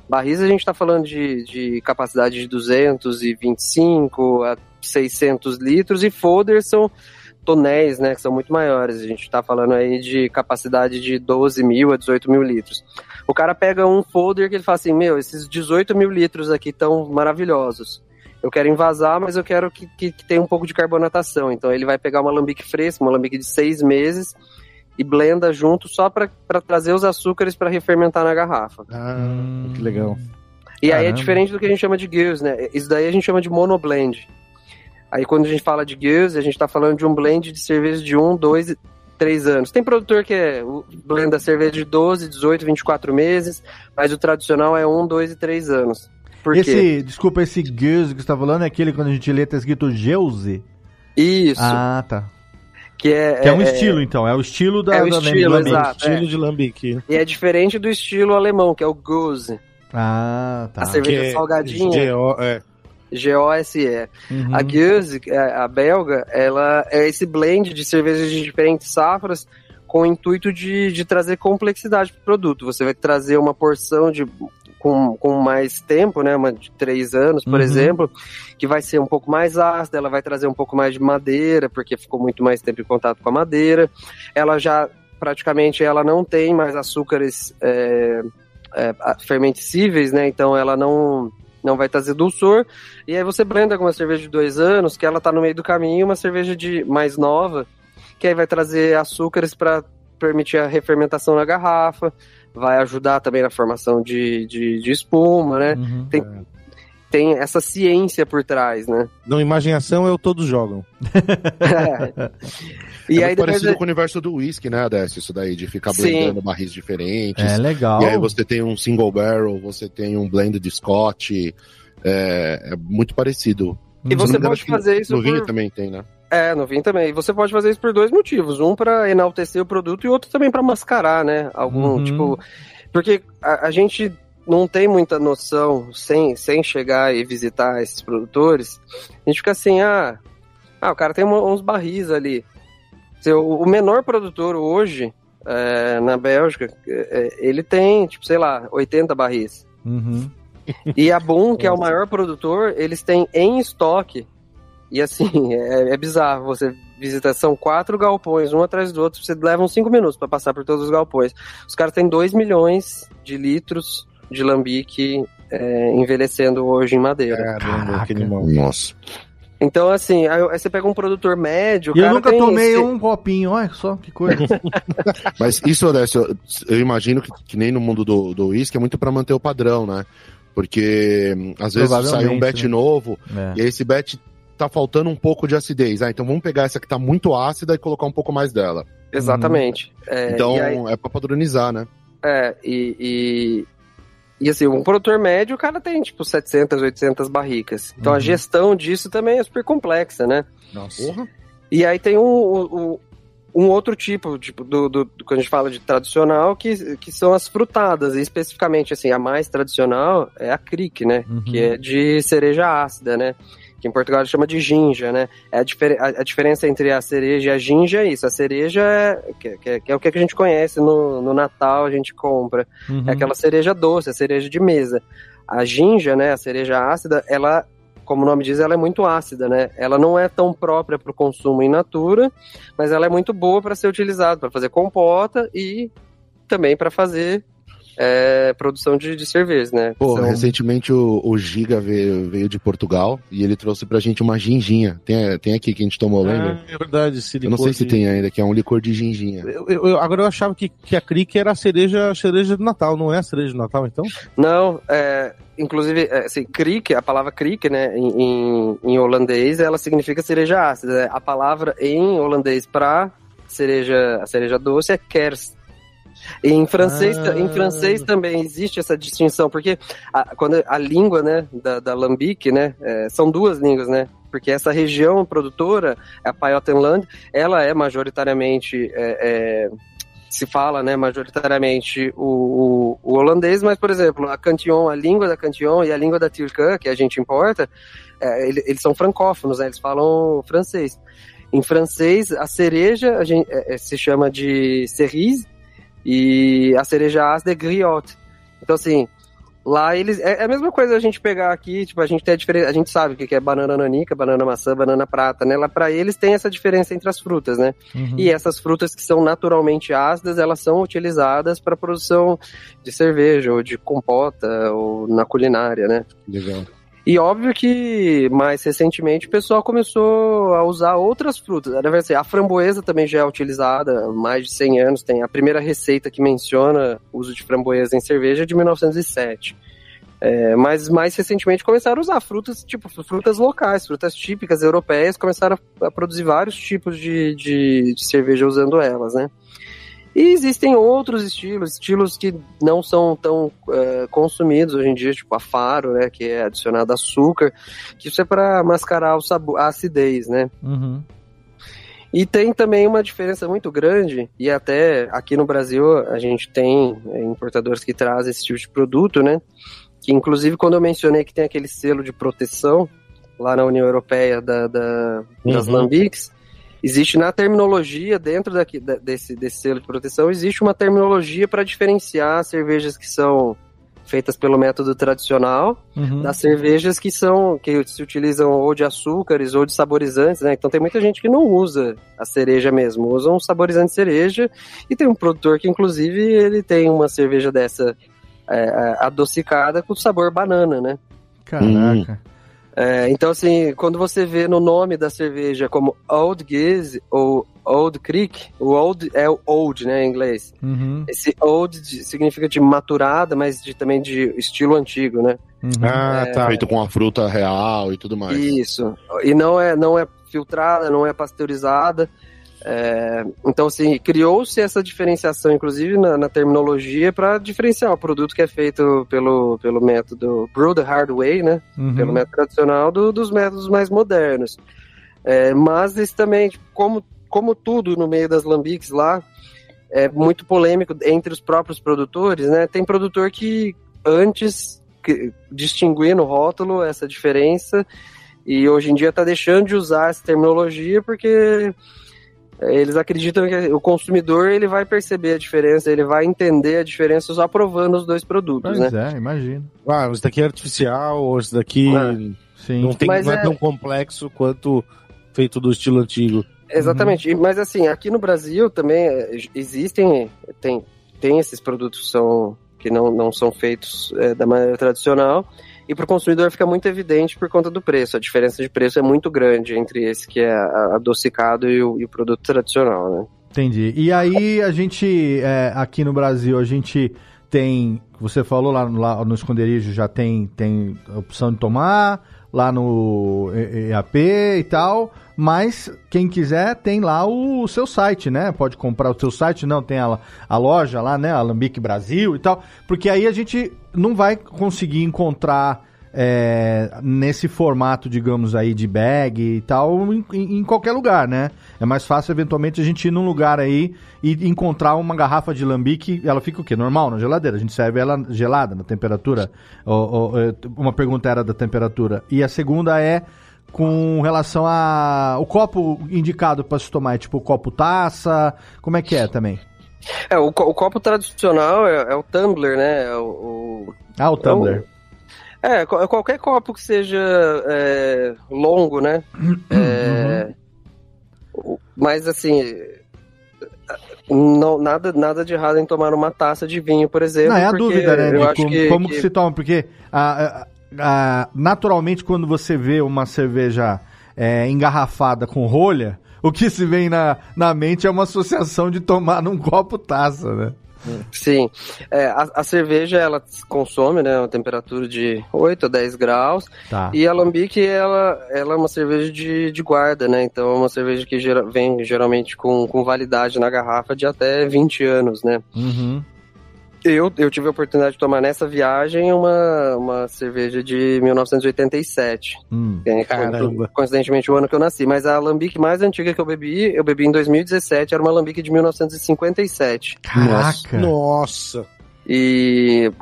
Barris a gente está falando de, de capacidade de 225 a 600 litros e folders são tonéis, né, que são muito maiores. A gente está falando aí de capacidade de 12 mil a 18 mil litros. O cara pega um folder que ele fala assim, meu, esses 18 mil litros aqui estão maravilhosos. Eu quero invasar, mas eu quero que, que, que tenha um pouco de carbonatação. Então ele vai pegar uma alambique fresca, uma alambique de seis meses e blenda junto só para trazer os açúcares para refermentar na garrafa. Ah, que legal. E aí é Caramba. diferente do que a gente chama de Gills, né? Isso daí a gente chama de monoblend. Aí quando a gente fala de Gills, a gente tá falando de um blend de cerveja de 1, 2 3 anos. Tem produtor que é blenda cerveja de 12, 18, 24 meses, mas o tradicional é 1, 2 e 3 anos. Por quê? Esse, desculpa, esse Geuse que você tá falando é aquele quando a gente lê tá escrito Geuse? Isso, Ah, tá. Que é... Que é um estilo, então. É o estilo da, É o da estilo, Lambic. exato. Estilo de lambique. E é diferente do estilo alemão, que é o Goose. Ah, tá. A cerveja Que é salgadinha, GO, é. G-O-S-E. Uhum. A Gueuze, a a belga, ela é esse blend de cervejas de diferentes safras com o intuito de, de trazer complexidade para o produto. Você vai trazer uma porção de com, com mais tempo, né, uma de três anos, por Uhum. exemplo, que vai ser um pouco mais ácida, ela vai trazer um pouco mais de madeira, porque ficou muito mais tempo em contato com a madeira. Ela já, praticamente, ela não tem mais açúcares é, é, né, então ela não, não vai trazer dulçor. E aí você blenda com uma cerveja de dois anos, que ela tá no meio do caminho, uma cerveja de mais nova, que aí vai trazer açúcares para permitir a refermentação na garrafa, vai ajudar também na formação de, de, de espuma, né? Uhum. Tem, tem essa ciência por trás, né? Não imagem e ação é o todos jogam. *laughs* e é aí depois parecido com o universo do whisky, né, Décio? Isso daí, de ficar Sim. blendando barris diferentes. É legal. E aí você tem um single barrel, você tem um blend de Scotch. É, é muito parecido. E você engano, pode fazer isso No vinho por... também tem, né? É, no vinho também. E você pode fazer isso por dois motivos. Um para enaltecer o produto e outro também para mascarar, né? Algum, Uhum. tipo... Porque a, a gente não tem muita noção, sem, sem chegar e visitar esses produtores, a gente fica assim, ah, ah o cara tem uma- uns barris ali. O menor produtor hoje, é, na Bélgica, é, é, ele tem, tipo, sei lá, 80 barris. Uhum. E a Boom, que é o maior produtor, eles têm em estoque. E assim, *laughs* é, é bizarro. Você visita, são quatro galpões, um atrás do outro. Você leva uns cinco minutos para passar por todos os galpões. Os caras têm 2 milhões de litros de lambique é, envelhecendo hoje em madeira. Caramba, que animal. Nossa. Então, assim, aí, você pega um produtor médio. E eu nunca tem tomei esse- um copinho, olha só que coisa. *laughs* *laughs* Mas isso, Odécio, eu, imagino que, que nem no mundo do, do whisky é muito pra manter o padrão, né? Porque hum, às vezes sai um batch né? novo É. e aí esse batch tá faltando um pouco de acidez. Ah, então vamos pegar essa que tá muito ácida e colocar um pouco mais dela. Exatamente. É, então aí- é pra padronizar, né? É, e, e, e assim, um produtor médio, o cara tem tipo 700, 800 barricas. Então Uhum. a gestão disso também é super complexa, né? Nossa. E aí tem um, um, um outro tipo, tipo do, do, do- quando a gente fala de tradicional, que, que são as frutadas. E especificamente, assim, a mais tradicional é a cric, né? Uhum. Que é de cereja ácida, né? Que em Portugal chama de ginja, né? É a, difer a, a diferença entre a cereja e a ginja é isso. A cereja é, que, que- que é o que a gente conhece no, no Natal, a gente compra. Uhum. É aquela cereja doce, a cereja de mesa. A ginja, né, a cereja ácida, ela, como o nome diz, ela é muito ácida, né? Ela não é tão própria para o consumo in natura, mas ela é muito boa para ser utilizada para fazer compota e também para fazer é, produção de, de cerveja, né? Pô, São- recentemente o, o Giga veio, veio de Portugal e ele trouxe pra gente uma ginginha. Tem, tem aqui que a gente tomou, lembra? Ah, é verdade, esse eu não sei licor se de- tem ainda, que é um licor de ginginha. Eu, eu- agora eu achava que, que a Crick era a cereja, a cereja do Natal, não é a cereja do Natal, então? Não, é, inclusive, é, assim, kriek, a palavra kriek, né, em, em, holandês, ela significa cereja ácida. né? A palavra em holandês para cereja, a cereja doce é kers. Em francês, Ah. em francês também existe essa distinção, porque a, quando a língua, né, da, da lambique, né, é, são duas línguas, né, porque essa região produtora, a Pajottenland, ela é majoritariamente é, é, se fala, né, majoritariamente o, o, o holandês, mas, por exemplo, a Cantillon, a língua da Cantillon e a língua da Turcã, que a gente importa, é, ele- eles são francófonos, né, eles falam francês. Em francês, a cereja a gente, é, é, se chama de cerise e a cereja ácida é griotte. Então, assim, lá eles... É, é a mesma coisa a gente pegar aqui, tipo, a gente tem a diferença... A gente sabe o que que é banana nanica, banana maçã, banana prata, né? Lá pra eles tem essa diferença entre as frutas, né? Uhum. E essas frutas que são naturalmente ácidas, elas são utilizadas para produção de cerveja ou de compota ou na culinária, né? Legal. E óbvio que mais recentemente o pessoal começou a usar outras frutas. A framboesa também já é utilizada há mais de 100 anos. Tem a primeira receita que menciona o uso de framboesa em cerveja de 1907. É, mas mais recentemente começaram a usar frutas, tipo, frutas locais, frutas típicas europeias, começaram a, a produzir vários tipos de, de, de cerveja usando elas, né? E existem outros estilos, estilos que não são tão eh, consumidos hoje em dia, tipo a faro, né, que é adicionado açúcar, que isso é para mascarar o sabor, a acidez, né? Uhum. E tem também uma diferença muito grande, e até aqui no Brasil a gente tem é, importadores que trazem esse tipo de produto, né? Que inclusive quando eu mencionei que tem aquele selo de proteção lá na União Europeia da, da- das Uhum. lambiques, existe na terminologia, dentro daqui, desse, desse selo de proteção, existe uma terminologia para diferenciar cervejas que são feitas pelo método tradicional Uhum. das cervejas que são que se utilizam ou de açúcares ou de saborizantes, né? Então tem muita gente que não usa a cereja mesmo, usa um saborizante de cereja e tem um produtor que inclusive ele tem uma cerveja dessa é, é, adocicada com sabor banana, né? Caraca. É, então, assim, quando você vê no nome da cerveja como Old Giz ou Old Creek, o Old é o Old, né, em inglês. Uhum. Esse Old de- significa de maturada, mas de, também de estilo antigo, né? Uhum. Ah, tá. Feito com a fruta real e tudo mais. Isso. E não é, não é filtrada, não é pasteurizada. É, então, assim, criou-se essa diferenciação, inclusive na, na terminologia, para diferenciar o produto que é feito pelo, pelo método Brew the Hard Way, né? Uhum. pelo método tradicional do- dos métodos mais modernos. É, mas isso também, como, como tudo no meio das lambiques lá, é muito polêmico entre os próprios produtores, né? Tem produtor que antes que, distinguia no rótulo essa diferença e hoje em dia está deixando de usar essa terminologia porque eles acreditam que o consumidor ele vai perceber a diferença, ele vai entender a diferença só provando os dois produtos, Pois né? é, imagino. Ah, esse daqui é artificial, ou esse daqui Sim. não, tem, Mas não é... é- tão complexo quanto feito do estilo antigo. Exatamente. E- Mas assim, aqui no Brasil também é, existem tem, tem esses produtos que são que não, não são feitos é, da maneira tradicional e para o consumidor fica muito evidente por conta do preço. A diferença de preço é muito grande entre esse que é adocicado e o, e o produto tradicional, né? Entendi. E aí a gente, é, aqui no Brasil, a gente tem, você falou lá, no- lá no esconderijo já tem, tem opção de tomar, lá no EAP e tal, mas quem quiser tem lá o, seu site, né? Pode comprar o seu site, não, tem a, a loja lá, né? Alambique Brasil e tal, porque aí a gente não vai conseguir encontrar é, nesse formato, digamos aí, de bag e tal, em, em- qualquer lugar, né? É mais fácil, eventualmente, a gente ir num lugar aí e encontrar uma garrafa de lambique, ela fica o quê? Normal, na geladeira. A gente serve ela gelada, na temperatura. Ó, ó, é, uma pergunta era da temperatura. E a segunda é com relação a o copo indicado para se tomar, é tipo copo taça, como é que é também? É, o, o copo tradicional é, é o tumbler, né? É o, o- Ah, o tumbler. É, co- qualquer copo que seja é, longo, né? *clears throat* É, o- Mas assim, não, nada, nada de errado em tomar uma taça de vinho, por exemplo. Não, é a dúvida, né? De como que, como que que- se toma, porque ah, ah, ah, naturalmente quando você vê uma cerveja é, engarrafada com rolha, o que se vem na, na mente é uma associação de tomar num copo taça, né? Sim. É, a, a cerveja, ela se consome, né? Uma temperatura de 8 a 10 graus. Tá. E a Lambique, ela, ela é uma cerveja de, de guarda, né? Então é uma cerveja que gera- vem geralmente com, com validade na garrafa de até 20 anos, né? Uhum. Eu, eu tive a oportunidade de tomar nessa viagem uma, uma cerveja de 1987. Hum. é, Caramba. Coincidentemente o ano que eu nasci. Mas a alambique mais antiga que eu bebi, eu bebi em 2017, era uma alambique de 1957. Caraca. Nossa. E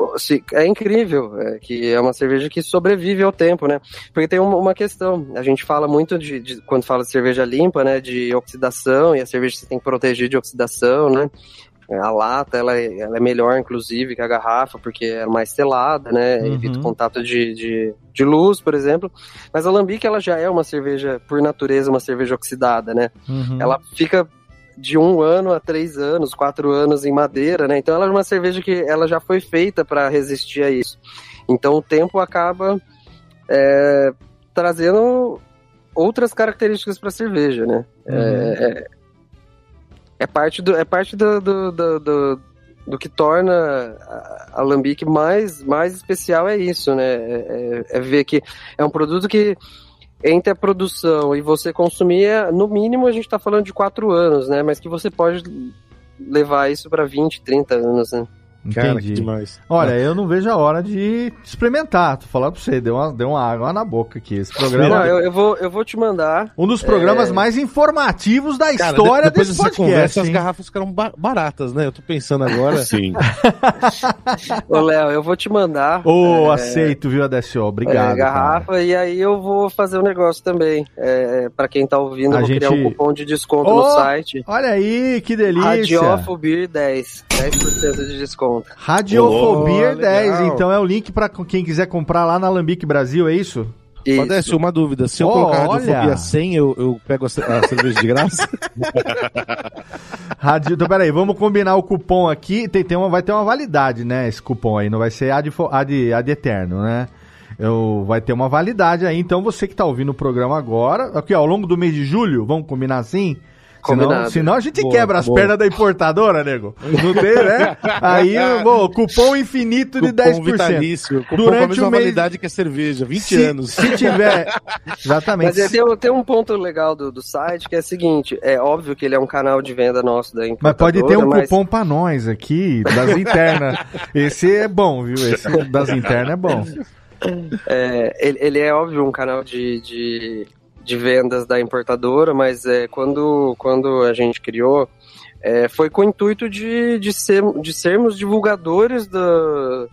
é incrível, é, que é uma cerveja que sobrevive ao tempo, né? Porque tem uma, uma questão, a gente fala muito de, de- quando fala de cerveja limpa, né, de oxidação, e a cerveja você tem que proteger de oxidação, né? A lata, ela, é- ela é melhor, inclusive, que a garrafa, porque é mais selada, né? Uhum. Evita o contato de, de, de luz, por exemplo. Mas a Lambique, ela já é uma cerveja, por natureza, uma cerveja oxidada, né? Uhum. Ela fica de um ano a três anos, quatro anos em madeira, né? Então ela é uma cerveja que ela já foi feita para resistir a isso. Então o tempo acaba é, trazendo outras características para a cerveja, né? Uhum. É, é, é parte do é parte do, do, do, do- do que torna a- Alambique mais, mais especial é isso, né? É, é- é ver que é um produto que entre a produção e você consumir, é, no mínimo a gente está falando de quatro anos, né? Mas que você pode levar isso para 20, 30 anos, né? Cara, que Entendi. demais. Olha, eu não vejo a hora de experimentar. Tô falando pra você, deu uma, deu uma água na boca aqui. Esse programa Não, eu, eu vou, eu vou te mandar. Um dos programas É. mais informativos da Cara, história de- depois desse podcast. conversa, as garrafas ficaram ba- baratas, né? Eu tô pensando agora. *laughs* Sim. Ô, Léo, eu vou te mandar. Ô, é, aceito, viu, ADSO? Obrigado. é, garrafa e aí eu vou fazer um negócio também. É, para quem tá ouvindo, A eu vou criar gente- um cupom de desconto Ô, no site. cara. Olha aí, que delícia. Radiofobir 10. 10% de desconto. Radiofobia Ô, 10. legal. Então é o link pra quem quiser comprar lá na Alambique Brasil, é isso? Isso. Odécio, uma dúvida. Se eu Oh, colocar olha. radiofobia 100, eu, eu pego a, ce- a cerveja de graça? *laughs* Radio... Então, peraí, vamos combinar o cupom aqui. Tem, tem uma, vai ter uma validade, né? Esse cupom aí. Não vai ser ad, ad, ad eterno, né? Eu, vai ter uma validade aí. Então, você que tá ouvindo o programa agora, aqui, ó, ao longo do mês de julho, vamos combinar assim? Senão, Combinado. senão a gente Boa, quebra as boa. pernas da importadora, nego. Não tem, né? *laughs* Aí, bom, cupom infinito de Cupom 10%. vitalício. Cupom Durante com a mesma o mês- validade que a cerveja, 20 se, anos. Se tiver. *laughs* Exatamente. Mas é, tem, um- tem um ponto legal do, do site que é o seguinte: é óbvio que ele é um canal de venda nosso da Mas importadora. pode ter um mas- cupom pra nós aqui, das internas. Esse é bom, viu? Esse das internas é bom. É, ele, ele é óbvio um canal de, de, de vendas da importadora, mas é, quando, quando a gente criou, é, foi com o intuito de, de, ser, de sermos divulgadores da,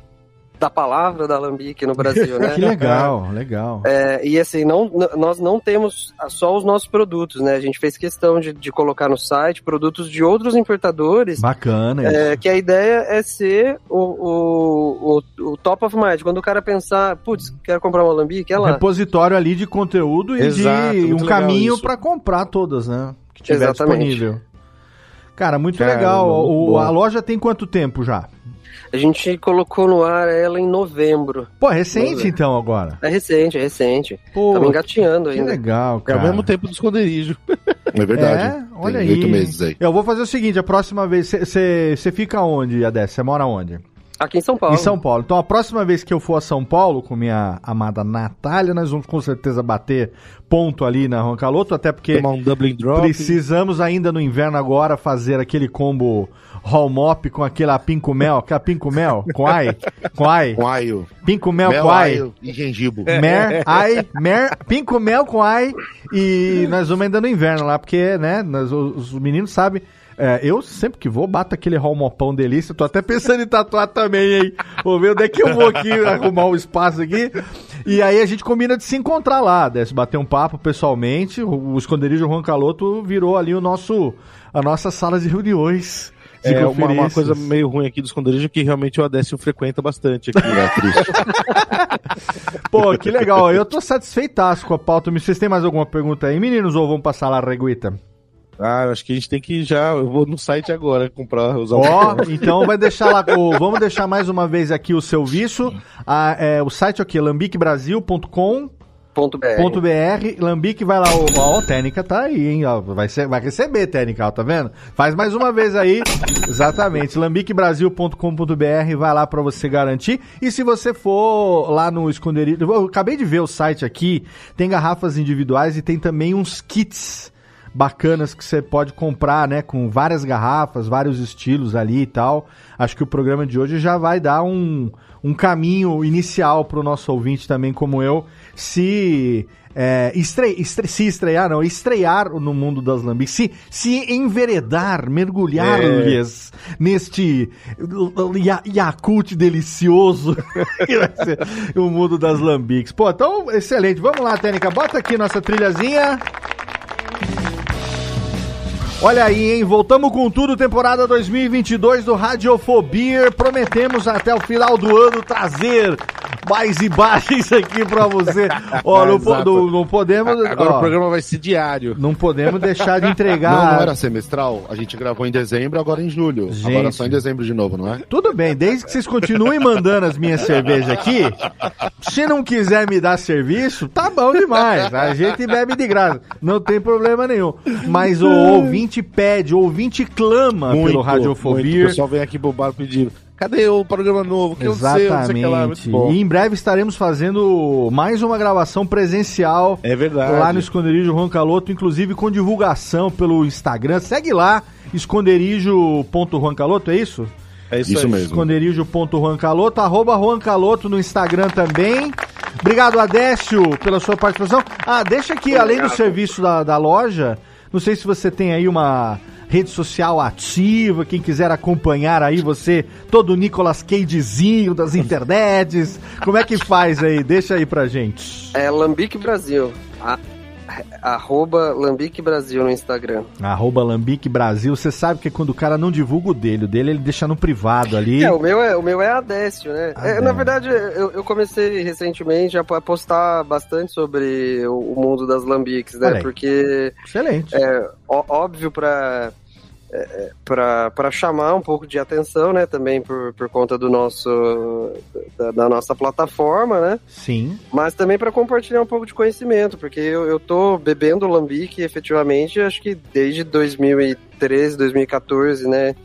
da palavra da Alambique no Brasil, né? *laughs* Que legal, legal. É, e assim, não, nós não temos só os nossos produtos, né? A gente fez questão de, de colocar no site produtos de outros importadores Bacana isso. é, que a ideia é ser o, o, o, o top of mind. Quando o cara pensar, putz, quero comprar uma alambique, é Um lá. repositório ali de conteúdo e Exato, de um caminho pra comprar todas, né? Que tiver Exatamente. disponível. Cara, muito Cara, legal. muito O- a loja tem quanto tempo já? A gente colocou no ar ela em novembro. Pô, é recente ver. então agora. É recente, é recente. Pô, Estamos engatinhando que ainda. legal, É cara. ao mesmo tempo do esconderijo. É verdade. É, olha Tem aí. oito meses aí. Eu vou fazer o seguinte, a próxima vez, você fica onde, Adé? Você mora onde? Aqui em São Paulo. Em São Paulo. Então a próxima vez que eu for a São Paulo com minha amada Natália, nós vamos com certeza bater ponto ali na Roncaloto, até porque Tomar um Dublin Drop. precisamos ainda no inverno agora fazer aquele combo hall mop com aquela pinco mel, aquela pinco mel, com ai, com ai, Com aio. pinco mel, Mel, com ai. aio e gengibre. Mer, ai, mer, pinco mel com ai e nós vamos ainda no inverno lá, porque, né, nós, os meninos sabem, é, eu sempre que vou, bato aquele mopão delícia, tô até pensando em tatuar também, hein, vou ver onde é que eu vou aqui, *laughs* arrumar um espaço aqui, e aí a gente combina de se encontrar lá, desce bater um papo pessoalmente, o, esconderijo Juan Caloto virou ali o nosso, a nossa sala de reuniões. de É uma, uma coisa meio ruim aqui do esconderijo que realmente o Adécio frequenta bastante aqui. É triste. *laughs* Pô, que legal. Eu tô satisfeitaço com a pauta. Vocês têm mais alguma pergunta aí, meninos, ou vamos passar lá a reguita? Ah, eu acho que a gente tem que já. Eu vou no site agora comprar os Ó, então vai deixar lá. *laughs* ô, vamos deixar mais uma vez aqui o seu vício. Ah, é, o site aqui, lambiquebrasil.com.br. Ponto BR. Lambique vai lá. Ó, ó, técnica tá aí, hein? Ó, vai, ser, vai receber técnica, ó, tá vendo? Faz mais uma vez aí. *laughs* Exatamente. lambiquebrasil.com.br vai lá pra você garantir. E se você for lá no esconderijo. Eu acabei de ver o site aqui. Tem garrafas individuais e tem também uns kits bacanas que você pode comprar, né? Com várias garrafas, vários estilos ali e tal. Acho que o programa de hoje já vai dar um, um caminho inicial pro nosso ouvinte também, como eu, se. É, estre, estre- se estrear, não, estrear no mundo das lambiques, se, se enveredar, mergulhar-lhes neste ya- Yakult delicioso *laughs* que vai ser o mundo das lambiques. Pô, então, excelente. Vamos lá, Técnica, bota aqui nossa trilhazinha. Olha aí, hein? Voltamos com tudo, temporada 2022 do Radiofobia. Prometemos até o final do ano trazer mais imagens *laughs* aqui pra você. Ó, *laughs* não, po- não- não podemos. Agora ó, o programa vai ser diário. Não podemos deixar de Não, *laughs* entregar. não era semestral? A gente gravou em dezembro, agora em julho. Gente. Agora só em dezembro de novo, não é? Tudo bem, desde que vocês continuem mandando as minhas cervejas aqui. Se não quiser me dar serviço, tá bom demais. A gente bebe de graça. Não tem problema nenhum. Mas o ouvinte pede, o ouvinte clama pelo muito. O Radiofobia. pessoal vem aqui pro bar pedindo. Cadê o programa novo? Que eu sei, não sei o que lá. Exatamente. E em breve estaremos fazendo mais uma gravação presencial É verdade. lá no Esconderijo Juan Caloto, inclusive com divulgação pelo Instagram. Segue lá, esconderijo.juancaloto, é isso? É isso, Isso aí. mesmo. esconderijo.juancaloto, arroba Juan Caloto no Instagram também. Obrigado, Adécio, pela sua participação. Ah, deixa aqui, além do Obrigado. serviço da, da loja, não sei se você tem aí uma rede social ativa, quem quiser acompanhar aí você, todo Nicolas Cagezinho das internets, como é que faz aí? Deixa aí pra gente. É Lambique Brasil. A- arroba Lambique Brasil no Instagram. Arroba Lambique Brasil, você sabe que quando o cara não divulga o dele, o dele ele deixa no privado ali. É, o meu é, o meu é Adécio, né? É, Adécio. na verdade, eu, eu comecei recentemente a po- postar bastante sobre o, o mundo das lambiques, né? Porque Excelente. é ó- óbvio para para chamar um pouco de atenção, né? Também por, por conta do nosso da, da nossa plataforma, né? Sim. Mas também para compartilhar um pouco de conhecimento, porque eu, eu tô bebendo lambique efetivamente, acho que desde 2013, 2014, né?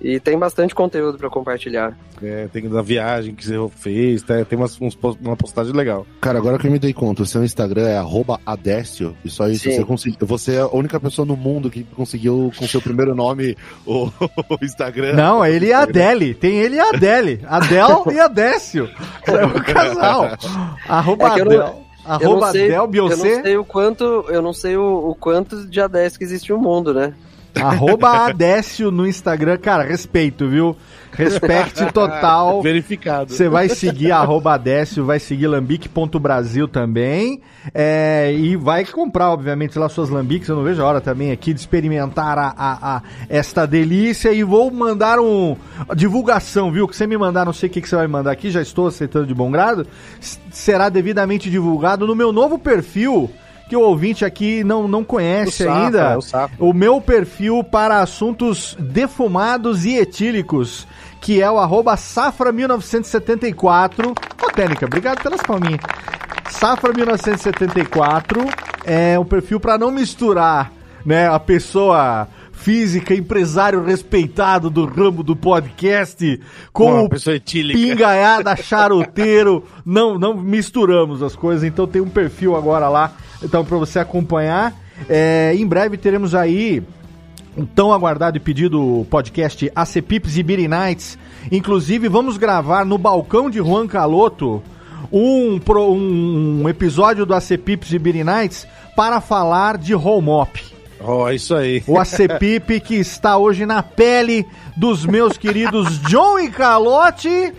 E tem bastante conteúdo para compartilhar. É, tem da viagem que você fez, tá? tem umas, uns uma postagem legal. Cara, agora que eu me dei conta, o seu Instagram é arroba Adécio, e só isso Sim. você conseguiu. Você é a única pessoa no mundo que conseguiu com seu primeiro nome o, *laughs* o Instagram. Não, ele e a Adele. Tem ele e a Adele. Adel e Adécio. É o *laughs* casal. Arroba É eu Adel. eu Arroba não sei, Adel eu não sei o quanto, eu não sei o, o quanto de A10 que existe no mundo, né? Arroba Adécio no Instagram. Cara, respeito, viu? Respeite total. *laughs* Verificado. Você vai seguir arroba Adécio, vai seguir lambique.brasil também. é, e vai comprar, obviamente, lá suas lambiques. Eu não vejo a hora também aqui de experimentar a, a- a- esta delícia. E vou mandar um divulgação, viu? Que você me mandar, não sei o que, que você vai mandar aqui, já estou aceitando de bom grado. Será devidamente divulgado no meu novo perfil. Que o ouvinte aqui não, não conhece O Safra, ainda. é o. O meu perfil para assuntos defumados e etílicos, que é o arroba Safra1974. Ô, Técnica, obrigado pelas palminhas. Safra1974 é um perfil para não misturar né, a pessoa física, empresário respeitado do ramo do podcast com o pingaiada, charuteiro. Não, não misturamos as coisas. Então tem um perfil agora lá, então para você acompanhar. É, em breve teremos aí um tão aguardado e pedido podcast AC Pips e Beery Nights. Inclusive vamos gravar no balcão de Juan Caloto um, um episódio do AC Pips e Beery Nights para falar de home op. Ó, isso aí. O Acepip que está hoje na pele dos meus queridos *laughs* John e Calote.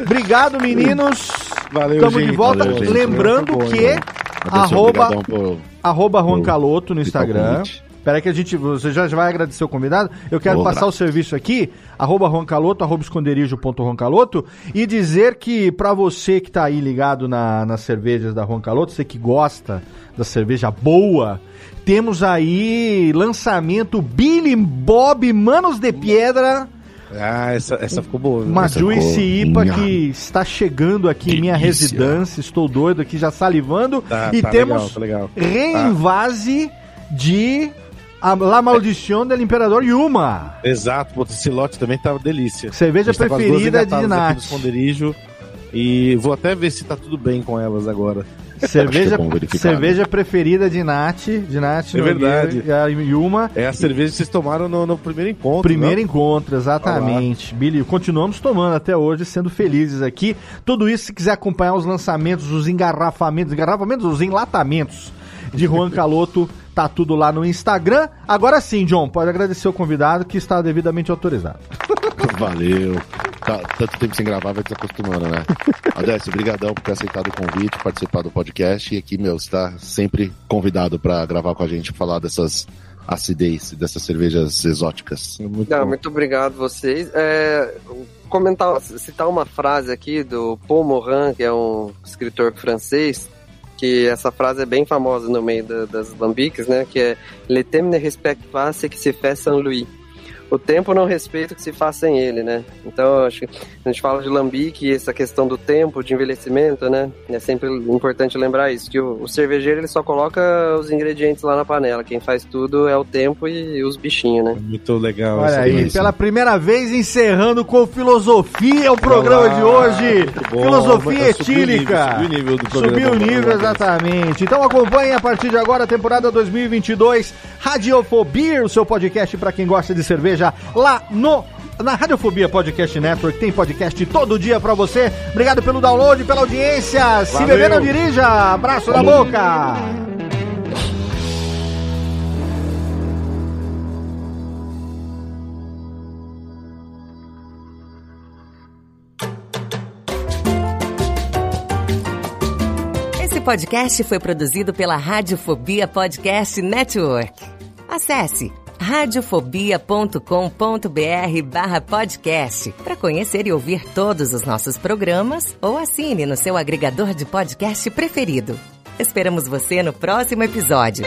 Obrigado, meninos. Valeu, Estamos de gente. volta. Valeu. Lembrando bom, que. Arroba, por- arroba Juan por Caloto no Instagram. Espera que a gente. Você já vai agradecer o convidado. Eu quero Vou, passar o serviço aqui, arroba Roncaloto, arroba esconderijo.roncaloto, e dizer que pra você que tá aí ligado na, nas cervejas da Roncaloto, você que gosta da cerveja boa, temos aí lançamento Billy Bob Manos de Pedra. Ah, essa, essa ficou boa. viu? Uma Essa Juice IPA que está chegando aqui em minha Delícia. residência. Estou doido aqui, já salivando. Tá, e tá temos legal, tá legal. reinvase de a La Maldição del Imperador Yuma. Exato, pô, esse lote também tava delícia. Cerveja tá preferida de Nath. do esconderijo. E vou até ver se tá tudo bem com elas agora. *laughs* Cerveja, é cerveja preferida de Nath. De Nath É verdade. E a Yuma. É a cerveja que vocês tomaram no, no primeiro encontro. Primeiro né? encontro, exatamente. Billy, continuamos tomando até hoje, sendo felizes aqui. Tudo isso, se quiser acompanhar os lançamentos, os engarrafamentos, engarrafamentos, os enlatamentos de Juan *laughs* Caloto, tá tudo lá no Instagram. Agora sim, John, pode agradecer o convidado que está devidamente autorizado. Valeu. Tá, tanto tempo sem gravar, vai desacostumando, né? Adécio, brigadão por ter aceitado o convite, participar do podcast. E aqui, meu, você tá sempre convidado pra gravar com a gente, falar dessas acidez, dessas cervejas exóticas. Muito Não, muito obrigado vocês. É, comentar, citar uma frase aqui do Paul Morin, que é um escritor francês, que essa frase é bem famosa no meio da- das lambiques, né? Que é Le temps ne respecte pas ce qui se fait sans lui. O tempo não respeita o que se faz sem ele, né? Então, acho que a gente fala de lambique, essa questão do tempo, de envelhecimento, né? É sempre importante lembrar isso, que o, o cervejeiro ele só coloca os ingredientes lá na panela. Quem faz tudo é o tempo e os bichinhos, né? Muito legal. Olha aí, delícia. pela primeira vez encerrando com filosofia o programa Olá, de hoje. Filosofia nível, etílica. Subiu o nível do programa. Subiu o nível, exatamente. Então acompanhe a partir de agora a temporada 2022 Radiofobia, o seu podcast para quem gosta de cerveja lá no na Radiofobia Podcast Network tem podcast todo dia pra você. Obrigado pelo download, pela audiência. Se Valeu. beber, não dirija. Abraço na boca. Esse podcast foi produzido pela Radiofobia Podcast Network. Acesse radiofobia.com.br barra podcast para conhecer e ouvir todos os nossos programas ou assine no seu agregador de podcast preferido. Esperamos você no próximo episódio.